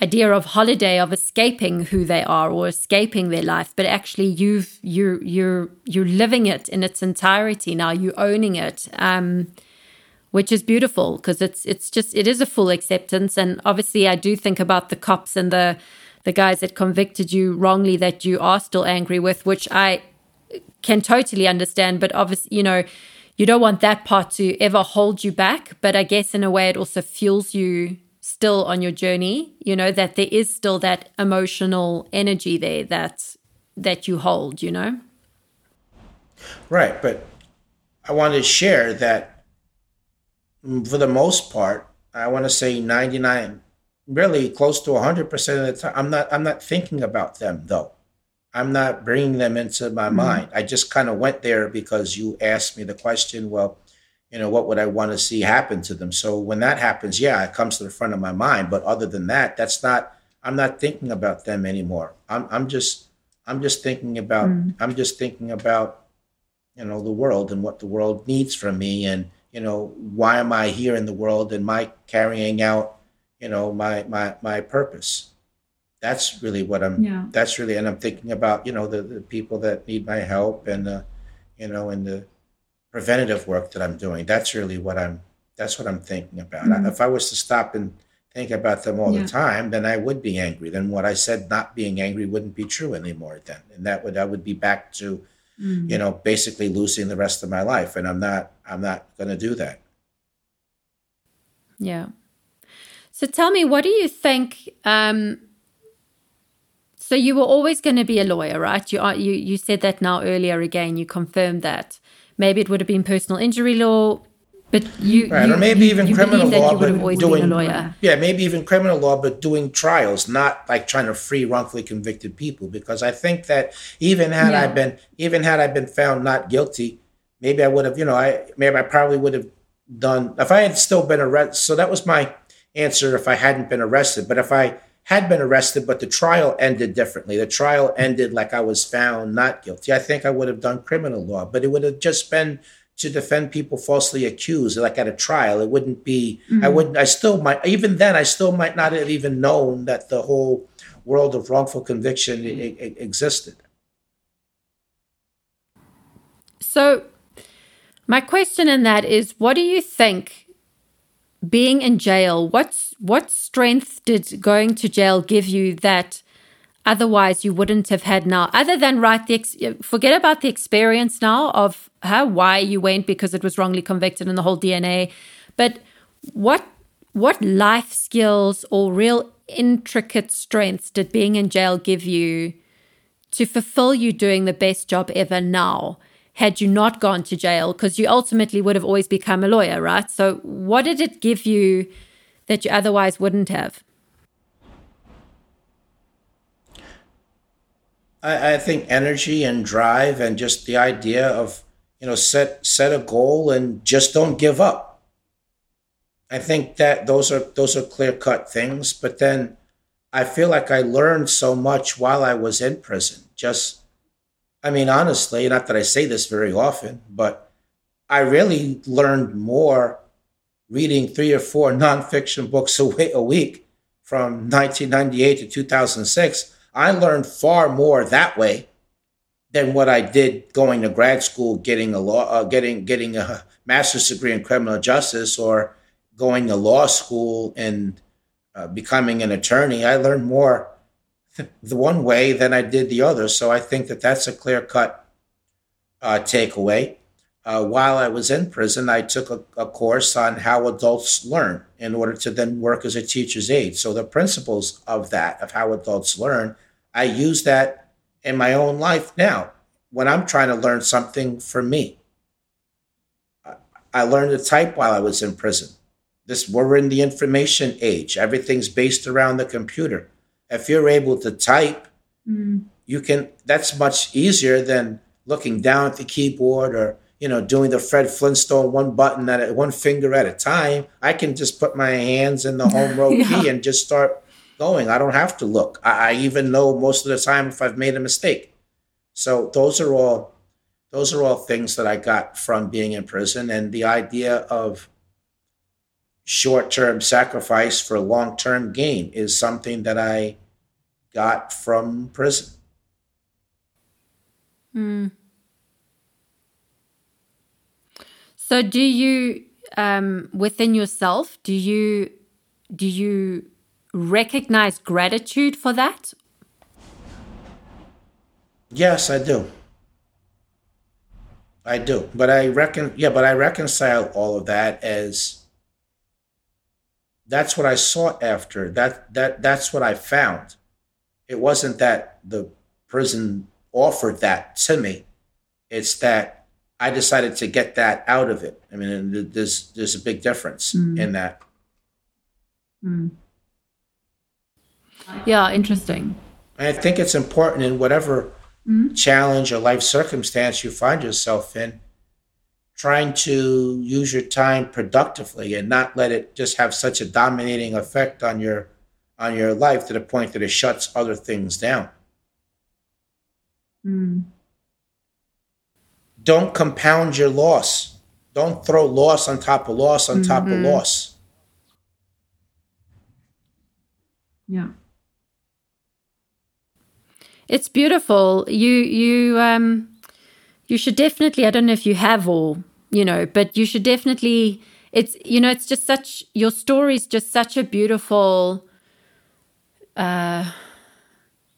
idea of holiday of escaping who they are or escaping their life but actually you've you're you're you're living it in its entirety now you're owning it um, which is beautiful because it's it's just it is a full acceptance. And obviously i do think about the cops and the the guys that convicted you wrongly that you are still angry with which i can totally understand. But obviously you know you don't want that part to ever hold you back. But i guess in a way it also fuels you still on your journey you know that there is still that emotional energy there that that you hold you know? Right but i want to share that for the most part i want to say 99 really close to 100% of the time i'm not i'm not thinking about them though i'm not bringing them into my mm-hmm. mind i just kind of went there because you asked me the question well you know, what would I want to see happen to them? So when that happens, yeah, it comes to the front of my mind. But other than that, that's not. I'm not thinking about them anymore. I'm I'm just I'm just thinking about mm. I'm just thinking about you know the world and what the world needs from me and you know why am I here in the world and my carrying out you know my my my purpose. That's really what I'm. Yeah. That's really, and I'm thinking about you know the, the people that need my help and uh, you know and the preventative work that I'm doing. That's really what I'm. That's what I'm thinking about. Mm-hmm. If I was to stop and think about them all yeah. the time, then I would be angry. Then what I said not being angry wouldn't be true anymore. Then, and that would I would be back to, mm-hmm. you know, basically losing the rest of my life. And I'm not. I'm not going to do that. Yeah. So tell me, what do you think? Um, so you were always going to be a lawyer, right? You are. You you said that now earlier again. You confirmed that maybe it would have been personal injury law But you, right, you or maybe you, even you criminal law, you would have but doing a lawyer. yeah, maybe even criminal law, but doing trials, not like trying to free wrongfully convicted people. Because I think that even had I been even had I been found not guilty, maybe I would have, you know, I maybe I probably would have done if I had still been arrested. So that was my answer if I hadn't been arrested. But if I had been arrested, but the trial ended differently, the trial ended like I was found not guilty, I think I would have done criminal law. But it would have just been to defend people falsely accused, like at a trial. It wouldn't be, I mm-hmm. wouldn't, I still might, even then, I still might not have even known that the whole world of wrongful conviction i- i- existed. So, my question in that is what do you think being in jail, what's, what strength did going to jail give you that otherwise you wouldn't have had now? Other than, right, the ex- forget about the experience now of how, why you went because it was wrongly convicted and the whole DNA, but what what life skills or real intricate strengths did being in jail give you to fulfill you doing the best job ever now had you not gone to jail? Because you ultimately would have always become a lawyer right? So what did it give you that you otherwise wouldn't have I, I think energy and drive and just the idea of, you know, set set a goal and just don't give up. I think that those are those are clear cut things. But then I feel like I learned so much while I was in prison. Just I mean, honestly, not that I say this very often, but I really learned more reading three or four nonfiction books a week, from 1998 to 2006. I learned far more that way than what I did going to grad school, getting a law, uh, getting getting a master's degree in criminal justice, or going to law school and uh, becoming an attorney. I learned more the one way than I did the other. So I think that that's a clear cut uh, takeaway. Uh, while I was in prison, I took a, a course on how adults learn in order to then work as a teacher's aide. So the principles of that, of how adults learn, I use that in my own life now when I'm trying to learn something for me. I- learned to type while I was in prison. This we're in the information age. Everything's based around the computer. If you're able to type, Mm. you can that's much easier than looking down at the keyboard or you know doing the fred flintstone one button at a, one finger at a time i can just put my hands in the home row Yeah. key and just start going. I don't have to look. I, I even know most of the time if i've made a mistake. So those are all those are all things that i got from being in prison. And the idea of short-term sacrifice for long-term gain is something that i got from prison. Hmm. so do you um, within yourself do you do you recognize gratitude for that Yes, I do. I do. But I reckon yeah, but I reconcile all of that as that's what I sought after. That that that's what I found. It wasn't that the prison offered that to me. It's that I decided to get that out of it. I mean, there's there's a big difference Mm. in that. Mm. Yeah interesting I think it's important in whatever Mm. challenge or life circumstance you find yourself in, trying to use your time productively and not let it just have such a dominating effect on your on your life to the point that it shuts other things down. Mm. Don't compound your loss. Don't throw loss on top of loss on top of Mhm. loss. Yeah. It's beautiful. You you um you should definitely I don't know if you have or you know, but you should definitely it's you know, it's just such your story is just such a beautiful uh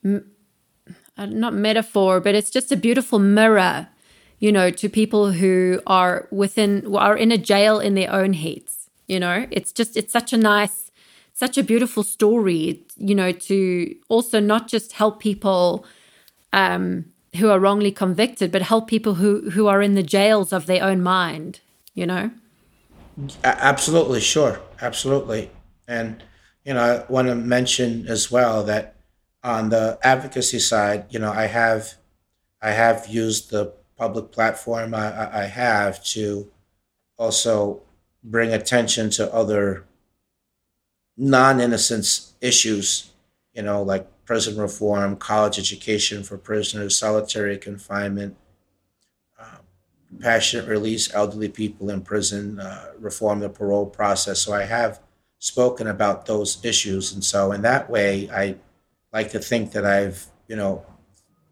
m- uh, not metaphor, but it's just a beautiful mirror, you know, to people who are within are in a jail in their own heads. You know, it's just it's such a nice, such a beautiful story. You know, to also not just help people um, who are wrongly convicted, but help people who who are in the jails of their own mind. You know. Absolutely, sure, absolutely, and you know, I want to mention as well that on the advocacy side, you know, I have I have used the public platform I, I have to also bring attention to other non-innocence issues, you know, like prison reform, college education for prisoners, solitary confinement, uh, compassionate release, elderly people in prison, uh, reform the parole process. So I have spoken about those issues, and so in that way, I like to think that I've, you know,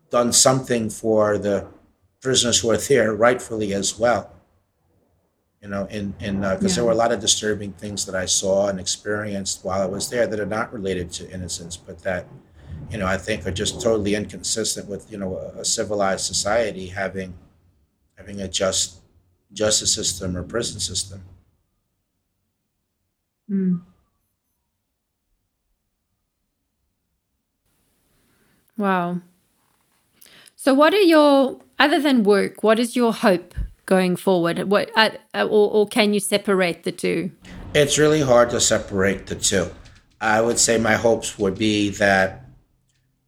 done something for the prisoners who are there rightfully as well you know, in in because uh, yeah. there were a lot of disturbing things that I saw and experienced while I was there that are not related to innocence, but that you know I think are just totally inconsistent with you know a, a civilized society having having a just justice system or prison system. Mm. Wow. So, what are your other than work? What is your hope going forward? What uh, uh, or, or can you separate the two? It's really hard to separate the two. I would say my hopes would be that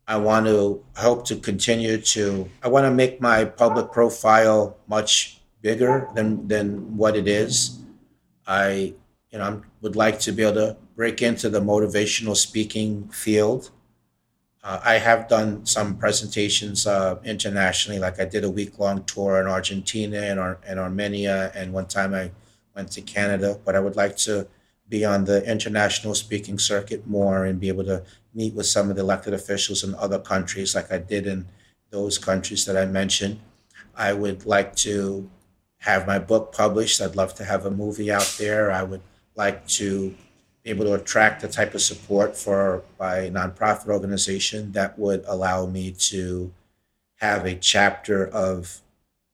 I want to hope to continue to I want to make my public profile much bigger than than what it is. I you know I would like to be able to break into the motivational speaking field. Uh, I have done some presentations uh, internationally, like I did a week long tour in Argentina and, Ar- and Armenia, and one time I went to Canada. But I would like to be on the international speaking circuit more and be able to meet with some of the elected officials in other countries, like I did in those countries that I mentioned. I would like to have my book published. I'd love to have a movie out there. I would like to able to attract the type of support for a nonprofit organization that would allow me to have a chapter of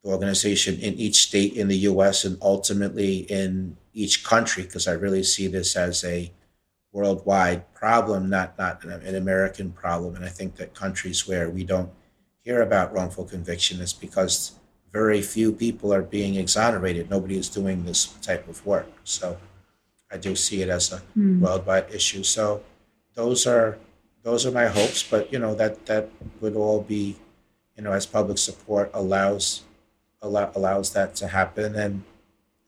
the organization in each state in the US and ultimately in each country because I really see this as a worldwide problem, not not an American problem. And I think that countries where we don't hear about wrongful conviction is because very few people are being exonerated. Nobody is doing this type of work. So I do see it as a mm. worldwide issue. So those are those are my hopes. But you know that that would all be, you know, as public support allows allow, allows that to happen. And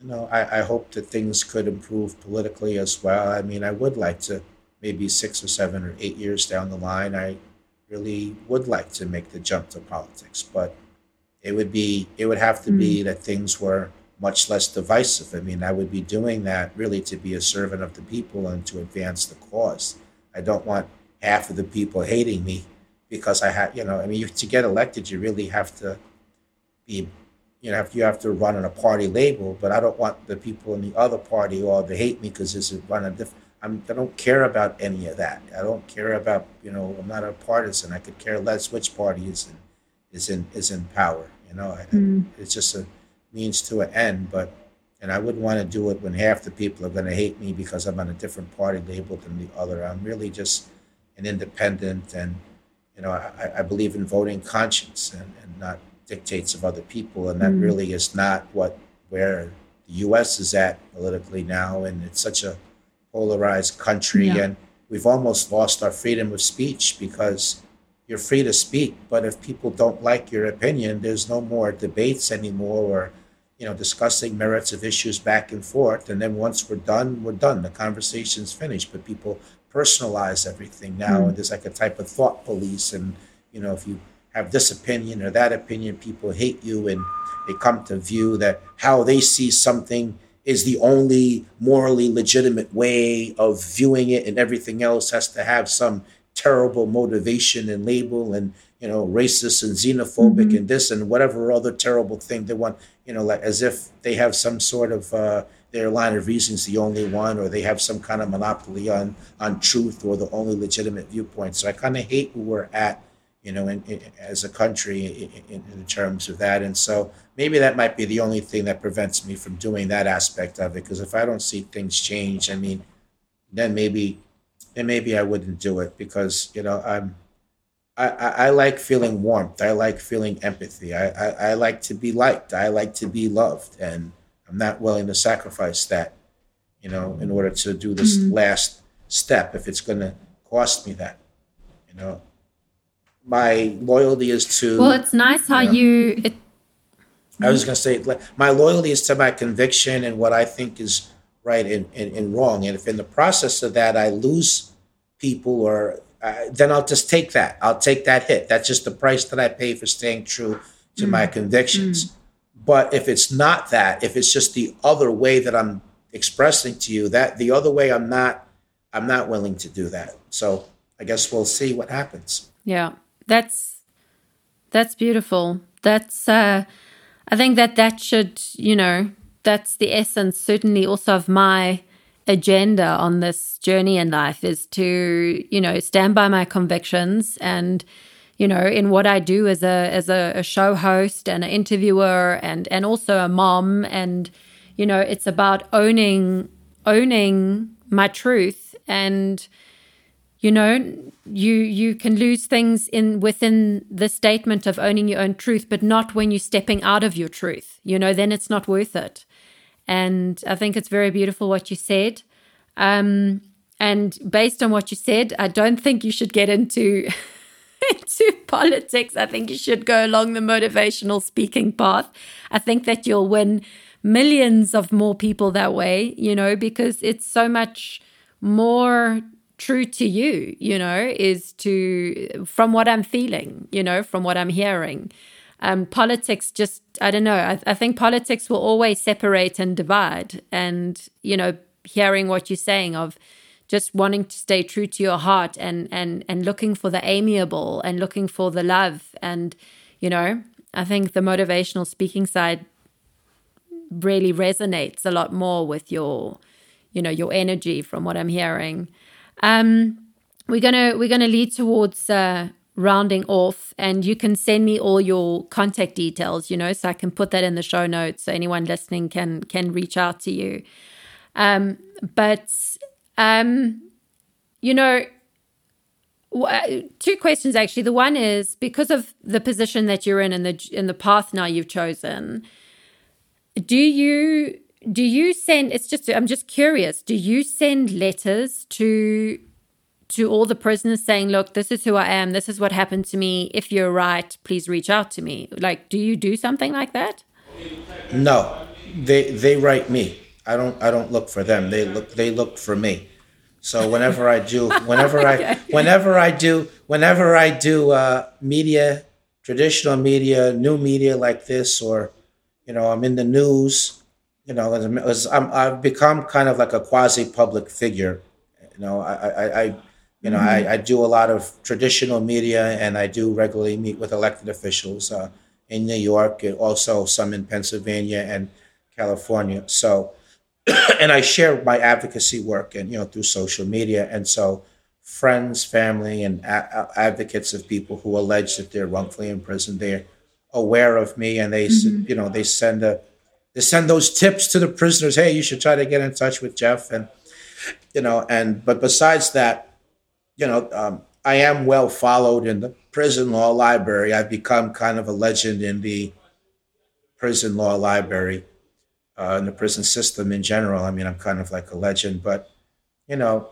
you know, I, I hope that things could improve politically as well. I mean, I would like to maybe six or seven or eight years down the line. I really would like to make the jump to politics, but it would be it would have to mm. be that things were much less divisive. I mean, I would be doing that really to be a servant of the people and to advance the cause. I don't want half of the people hating me because I have, you know, I mean, you, to get elected, you really have to be, you know, you have to run on a party label. But I don't want the people in the other party all to hate me because this is run a different. I'm, I don't care about any of that. I don't care about, you know, I'm not a partisan. I could care less which party is in, is in, is in power. You know, mm. it's just a means to an end, but and I wouldn't want to do it when half the people are going to hate me because I'm on a different party label than the other. I'm really just an independent, and you know, I, I believe in voting conscience and, and not dictates of other people, and that mm. really is not what where the U.S. is at politically now, and it's such a polarized country, yeah. and we've almost lost our freedom of speech because you're free to speak, but if people don't like your opinion, there's no more debates anymore or you know discussing merits of issues back and forth. And then once we're done, we're done. The conversation's finished. But people personalize everything now, mm. and there's like a type of thought police. And you know, if you have this opinion or that opinion, people hate you, and they come to view that how they see something is the only morally legitimate way of viewing it, and everything else has to have some terrible motivation and label and you know racist and xenophobic mm-hmm. and this and whatever other terrible thing they want you know like as if they have some sort of uh, their line of reasoning is the only one or they have some kind of monopoly on on truth or the only legitimate viewpoint so i kind of hate where we're at you know in, in, as a country in, in, terms of that and so maybe that might be the only thing that prevents me from doing that aspect of it because if i don't see things change i mean then maybe then maybe I wouldn't do it because you know I'm I, I, I like feeling warmth. I like feeling empathy. I, I, I like to be liked. I like to be loved, and I'm not willing to sacrifice that you know, in order to do this mm-hmm. last step if it's going to cost me that, you know. My loyalty is to. Well, it's nice how you. Know, you it, I was going to say, my loyalty is to my conviction and what I think is right and, and, and wrong. And if in the process of that I lose people or uh, then I'll just take that. I'll take that hit. That's just the price that I pay for staying true to mm. my convictions. Mm. But if it's not that, if it's just the other way that I'm expressing to you, that the other way I'm not I'm not willing to do that. So I guess we'll see what happens. Yeah. That's that's beautiful. That's uh I think that that should, you know, that's the essence certainly also of my agenda on this journey in life is to, you know, stand by my convictions and you know, in what I do as a as a, a show host and an interviewer and and also a mom. And you know, it's about owning owning my truth and you know you you can lose things in within the statement of owning your own truth but not when you're stepping out of your truth you know then it's not worth it and I think it's very beautiful what you said. Um, and based on what you said, I don't think you should get into into politics. I think you should go along the motivational speaking path. I think that you'll win millions of more people that way, you know, because it's so much more true to you, you know, is to from what I'm feeling, you know, from what I'm hearing um, politics just I don't know. I, I think politics will always separate and divide. And you know, hearing what you're saying of just wanting to stay true to your heart and and and looking for the amiable and looking for the love and you know i think the motivational speaking side really resonates a lot more with your you know your energy from what i'm hearing um we're gonna we're gonna lead towards uh rounding off and you can send me all your contact details you know so i can put that in the show notes so anyone listening can can reach out to you. Um but um you know two questions actually. The one is because of the position that you're in and the in the path now you've chosen do you do you send it's just i'm just curious do you send letters to to all the prisoners saying, look, this is who I am. This is what happened to me. If you're right, please reach out to me. Like, do you do something like that? No, they they write me. I don't I don't look for them. They look they look for me. So whenever I do, whenever okay. I whenever I do whenever I do uh, media, traditional media, new media like this, or you know, I'm in the news. You know, as, I'm, I've become kind of like a quasi public figure. You know, I, I, I you know, mm-hmm. I, I, do a lot of traditional media and I do regularly meet with elected officials uh, in New York and also some in Pennsylvania and California. So, and I share my advocacy work and, you know, through social media. And so friends, family, and a- advocates of people who allege that they're wrongfully imprisoned, they're aware of me and they, mm-hmm. you know, they send a, they send those tips to the prisoners. Hey, you should try to get in touch with Jeff. And, you know, and, but besides that, you know, um, I am well followed in the prison law library. I've become kind of a legend in the prison law library, uh, in the prison system in general. I mean, I'm kind of like a legend, but you know,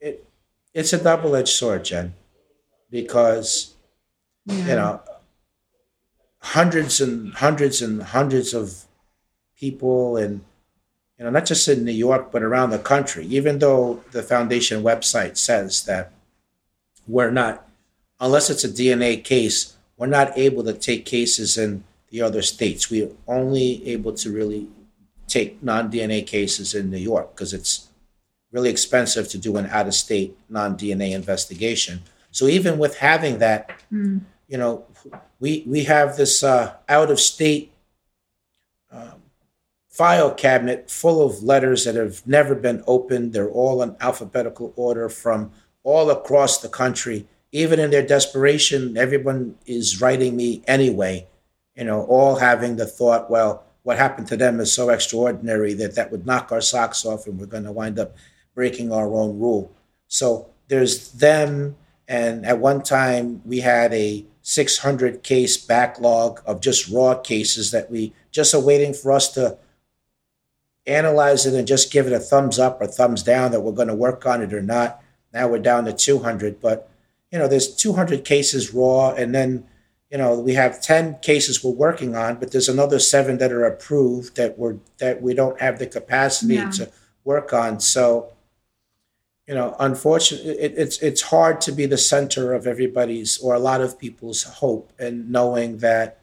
it it's a double edged sword, Jen, because yeah. you know, hundreds and hundreds and hundreds of people and you know, not just in New York, but around the country, even though the foundation website says that we're not, unless it's a DNA case, we're not able to take cases in the other states. We're only able to really take non DNA cases in New York because it's really expensive to do an out of state non DNA investigation. So even with having that, mm. you know, we we have this uh, out of state um, file cabinet full of letters that have never been opened. They're all in alphabetical order from all across the country. Even in their desperation, everyone is writing me anyway, you know, all having the thought, well, what happened to them is so extraordinary that that would knock our socks off and we're going to wind up breaking our own rule. So there's them. And at one time, we had a 600 case backlog of just raw cases that we just are waiting for us to analyze it and just give it a thumbs up or thumbs down that we're going to work on it or not. Now we're down to 200, but you know, there's 200 cases raw, and then you know we have 10 cases we're working on, but there's another seven that are approved that we're that we don't have the capacity yeah. to work on. So, you know, unfortunately, it, it's it's hard to be the center of everybody's or a lot of people's hope, and knowing that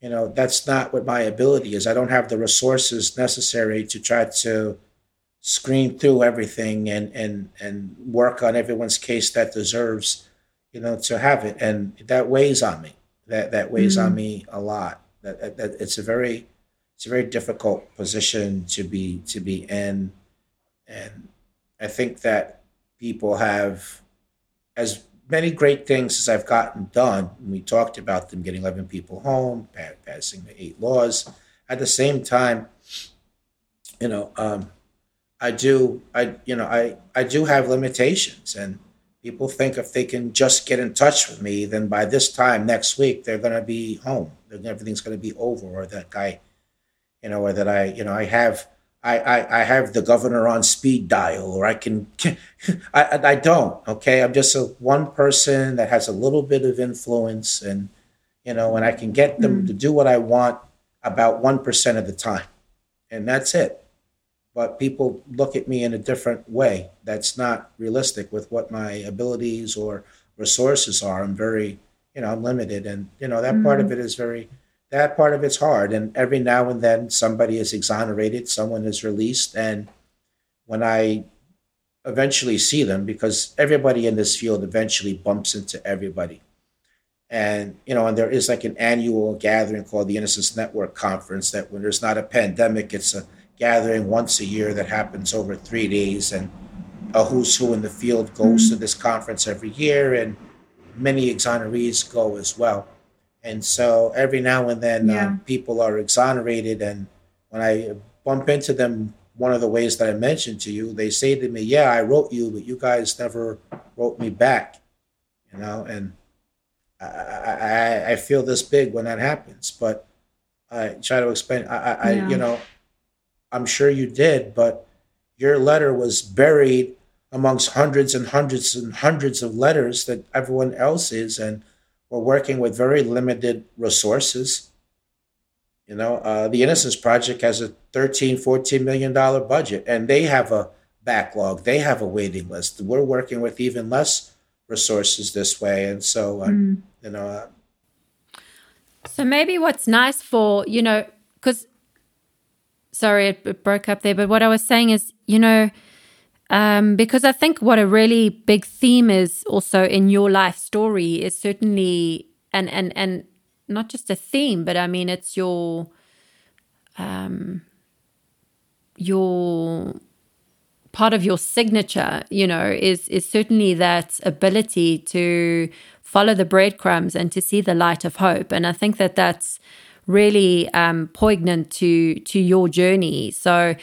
you know that's not what my ability is. I don't have the resources necessary to try to screen through everything and and and work on everyone's case that deserves you know, to have it, and that weighs on me. That that weighs mm-hmm. on me a lot. That, that, that, it's a very it's a very difficult position to be to be in, and I think that people have as many great things as I've gotten done. we talked about them getting eleven people home, passing the eight laws. At the same time, you know, um, I do I you know I I do have limitations and people think if they can just get in touch with me, then by this time next week they're going to be home. Everything's going to be over, or that guy, you know, or that I, you know, I have. I, I, I have the governor on speed dial, or I can, I, I don't. Okay, I'm just a one person that has a little bit of influence, and you know, and I can get them mm. to do what I want about one percent of the time, and that's it but people look at me in a different way. That's not realistic with what my abilities or resources are. I'm very, you know, I'm limited, and you know that mm-hmm. part of mm-hmm. it is very. That part of it's hard, and every now and then somebody is exonerated, someone is released, and when I eventually see them, because everybody in this field eventually bumps into everybody. And you know, and there is like an annual gathering called the Innocence Network Conference. That when there's not a pandemic, it's a gathering once a year that happens over three days, and a who's who in the field goes mm-hmm. to this conference every year, and many exonerees go as well. And so every now and then, yeah. um, people are exonerated, and when I bump into them, one of the ways that I mentioned to you, they say to me, "Yeah, I wrote you, but you guys never wrote me back," you know, and I, I, I feel this big when that happens, but I try to explain. I, I yeah. you know, I'm sure you did, but your letter was buried amongst hundreds and hundreds and hundreds of letters that everyone else is, and we're working with very limited resources. You know, uh, the Innocence Project has a 13, 14 million dollar budget, and they have a backlog. They have a waiting list. We're working with even less resources this way, and so uh, mm. you know. Uh, so maybe what's nice for you know because sorry, it, broke up there. But what I was saying is, you know, um, because I think what a really big theme is also in your life story is certainly, and and and not just a theme, but I mean, it's your, um, your part of your signature. You know, is is certainly that ability to follow the breadcrumbs and to see the light of hope. And I think that that's really um, poignant to to your journey. So.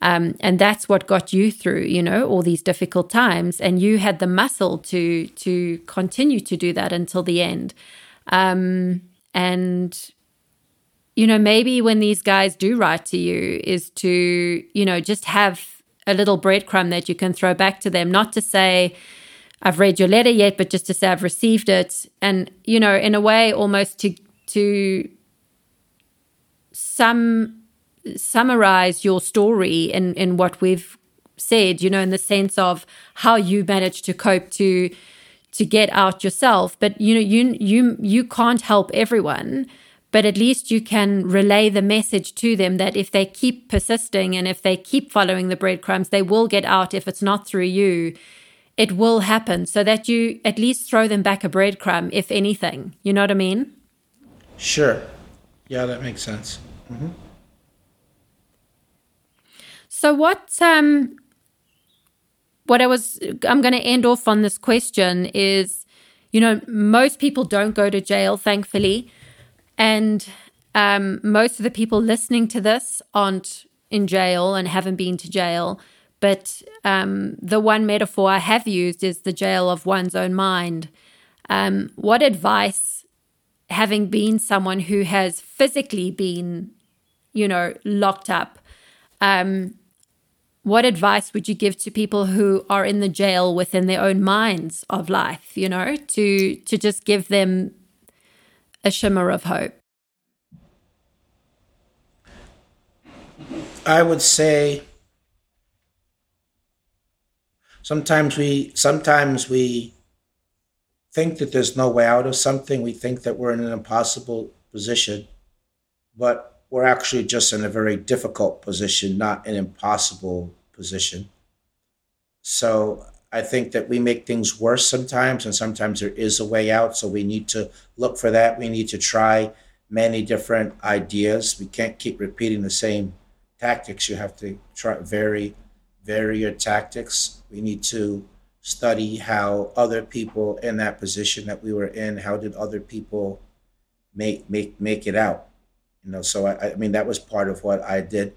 Um, and that's what got you through, you know, all these difficult times, and you had the muscle to to continue to do that until the end. Um, and you know, maybe when these guys do write to you, is to you know just have a little breadcrumb that you can throw back to them, not to say, I've read your letter yet, but just to say I've received it. And, you know, in a way almost to to some summarize your story in in what we've said you know in the sense of how you managed to cope to to get out yourself. But you know you you you can't help everyone but at least you can relay the message to them that if they keep persisting and if they keep following the breadcrumbs they will get out. If it's not through you it will happen. So that you at least throw them back a breadcrumb if anything. You know what i mean? Sure. Yeah that makes sense. Mm-hmm. So what um what I was I'm going to end off on this question is you know most people don't go to jail thankfully and um, most of the people listening to this aren't in jail and haven't been to jail but um, the one metaphor I have used is the jail of one's own mind. Um, what advice, having been someone who has physically been you know, locked up. um, what advice would you give to people who are in the jail within their own minds of life? You know, to to just give them a shimmer of hope. I would say sometimes we sometimes we think that there's no way out of something. We think that we're in an impossible position, but we're actually just in a very difficult position, not an impossible position. So I think that we make things worse sometimes, and sometimes there is a way out. So we need to look for that. We need to try many different ideas. We can't keep repeating the same tactics. You have to try vary vary your tactics. We need to study how other people in that position that we were in, how did other people make make make it out? You know, so I, I mean that was part of what I did.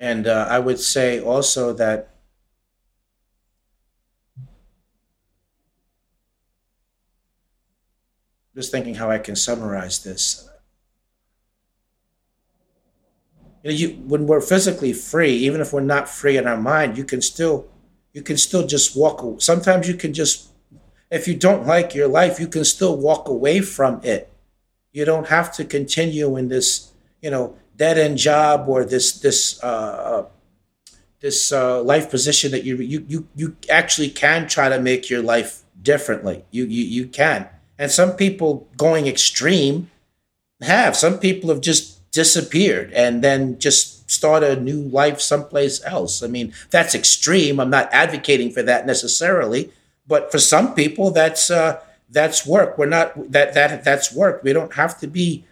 And uh, I would say also that just thinking how I can summarize this. You know, you when we're physically free, even if we're not free in our mind, you can still you can still just walk. Sometimes you can just, if you don't like your life, you can still walk away from it. You don't have to continue in this, you know, dead end job or this this uh, uh, this uh, life position that you you you you actually can try to make your life differently. You you you can, and some people going extreme have. Some people have just disappeared and then just start a new life someplace else. I mean, that's extreme. I'm not advocating for that necessarily, but for some people, that's uh, that's work. We're not that that that's work. We don't have to be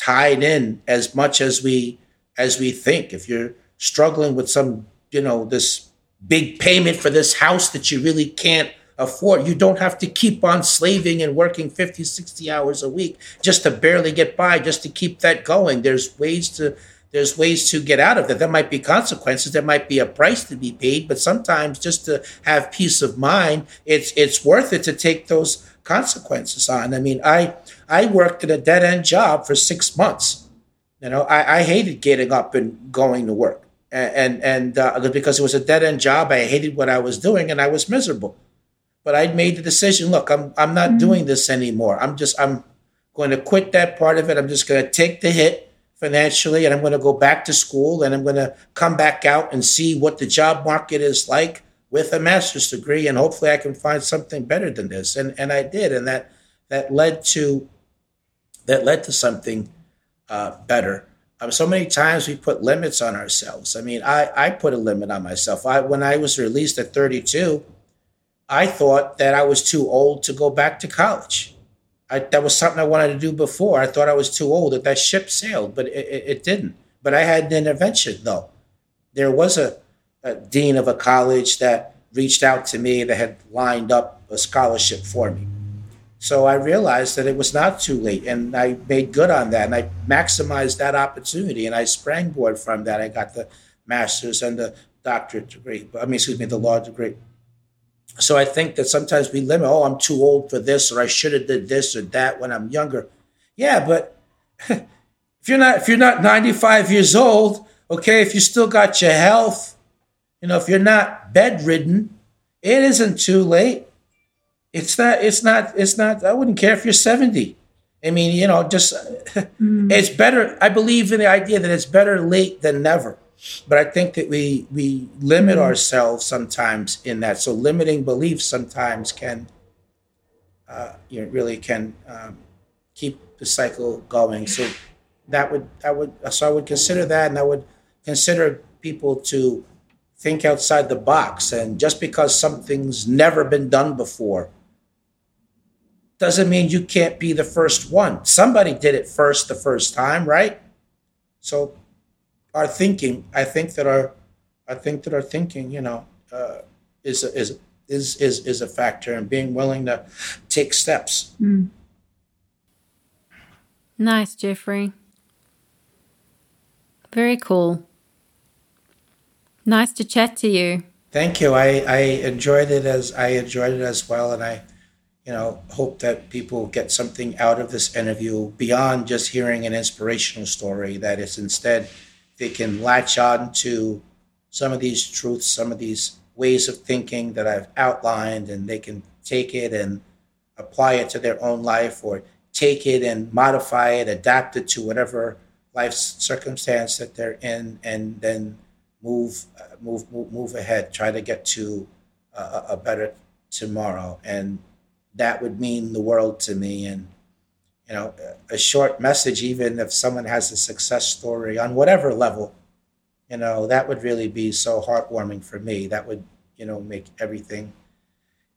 tied in as much as we as we think. If you're struggling with some, you know, this big payment for this house that you really can't afford. You don't have to keep on slaving and working 50, 60 hours a week just to barely get by, just to keep that going. There's ways to there's ways to get out of that. There might be consequences. There might be a price to be paid, but sometimes just to have peace of mind, it's it's worth it to take those consequences on. I mean, I I worked at a dead end job for six months. You know, I, I hated getting up and going to work, and and, and uh, because it was a dead end job, I hated what I was doing, and I was miserable. But I'd made the decision. Look, I'm I'm not mm-hmm. doing this anymore. I'm just I'm going to quit that part of it. I'm just going to take the hit financially, and I'm going to go back to school, and I'm going to come back out and see what the job market is like with a master's degree, and hopefully I can find something better than this. And and I did, and that that led to that led to something uh, better. Um, so many times we put limits on ourselves. I mean, I, I put a limit on myself. I when I was released at 32, I thought that I was too old to go back to college. I, that was something I wanted to do before. I thought I was too old, that that ship sailed, but it, it, it didn't. But I had an intervention, though. There was a, a dean of a college that reached out to me that had lined up a scholarship for me. So I realized that it was not too late, and I made good on that, and I maximized that opportunity, and I sprangboard from that. I got the master's and the doctorate degree. I mean, excuse me, the law degree. So I think that sometimes we limit, oh, I'm too old for this, or I should have did this or that when I'm younger. Yeah, but if you're not if you're not 95 years old, okay, if you still got your health, you know, if you're not bedridden, it isn't too late. It's not. It's not. It's not. I wouldn't care if you're 70. I mean, you know, just mm. it's better. I believe in the idea that it's better late than never. But I think that we we limit mm-hmm. ourselves sometimes in that. So limiting beliefs sometimes can, uh, you know, really can um, keep the cycle going. So that would I would so I would consider that, and I would consider people to think outside the box. And just because something's never been done before doesn't mean you can't be the first one. Somebody did it first the first time, right? So our thinking, I think that our, I think that our thinking, you know, uh, is a, is is is is a factor, and being willing to take steps. Mm. Nice, Jeffrey. Very cool. Nice to chat to you. Thank you. I, I enjoyed it as I enjoyed it as well, and I you know, hope that people get something out of this interview beyond just hearing an inspirational story. That is instead they can latch on to some of these truths, some of these ways of thinking that I've outlined, and they can take it and apply it to their own life or take it and modify it, adapt it to whatever life circumstance that they're in, and then move, uh, move, move, move ahead, try to get to a, a better tomorrow. And that would mean the world to me. And, you know, a short message, even if someone has a success story on whatever level, you know, that would really be so heartwarming for me. That would, you know, make everything,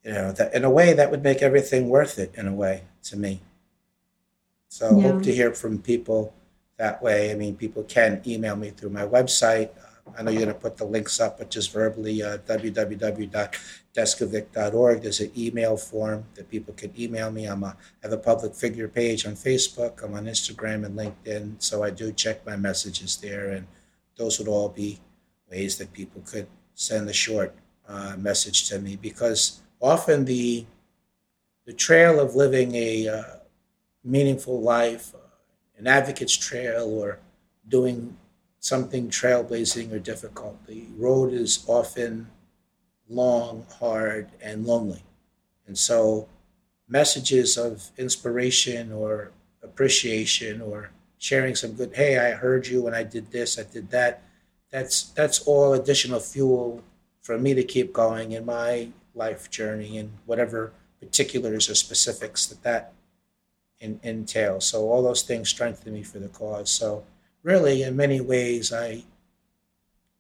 you know, that in a way that would make everything worth it in a way to me. So yeah. hope to hear from people that way. I mean, people can email me through my website. I know you're going to put the links up, but just verbally, uh, www.deskovic.org. There's an email form that people can email me. I'm a, I have a public figure page on Facebook. I'm on Instagram and LinkedIn, so I do check my messages there, and those would all be ways that people could send a short uh, message to me because often the the trail of living a uh, meaningful life, an advocate's trail, or doing something trailblazing or difficult. The road is often long, hard, and lonely. And so, messages of inspiration or appreciation or sharing some good, hey, I heard you when I did this, I did that. That's that's all additional fuel for me to keep going in my life journey and whatever particulars or specifics that that in, entails. So all those things strengthen me for the cause. So really, in many ways, I,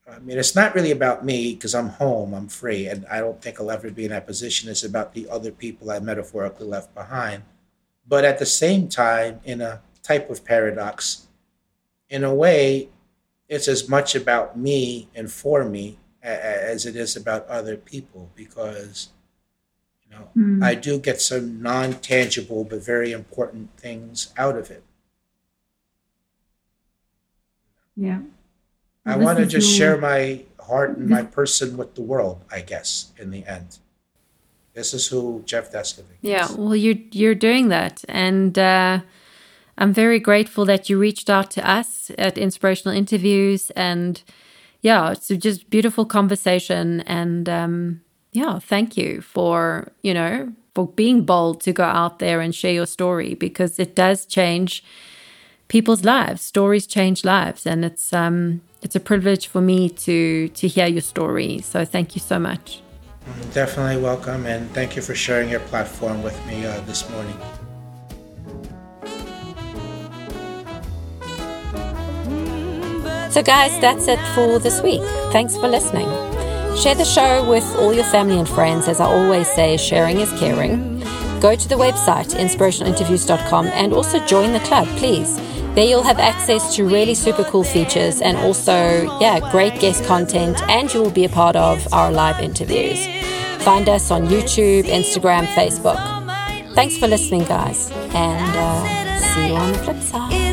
I mean, it's not really about me because I'm home, I'm free, and I don't think I'll ever be in that position. It's about the other people I metaphorically left behind. But at the same time, in a type of paradox, in a way, it's as much about me and for me as it is about other people because you know mm. I do get some non-tangible but very important things out of it. Yeah. I want to just share my heart and my person with the world, I guess, in the end. This is who Jeff Deskovic is. Yeah, well, you're, you're doing that. And uh, I'm very grateful that you reached out to us at Inspirational Interviews. And yeah, it's just beautiful conversation. And um, yeah, thank you for, you know, for being bold to go out there and share your story because it does change people's lives. Stories change lives, and it's um, it's a privilege for me to to hear your story. So thank you so much. Definitely welcome, and thank you for sharing your platform with me uh, this morning. So, guys, that's it for this week. Thanks for listening. Share the show with all your family and friends. As I always say, sharing is caring. Go to the website, inspirationalinterviews.com, and also join the club, please. There you'll have access to really super cool features and also, yeah, great guest content, and you will be a part of our live interviews. Find us on YouTube, Instagram, Facebook. Thanks for listening, guys, and uh, see you on the flip side.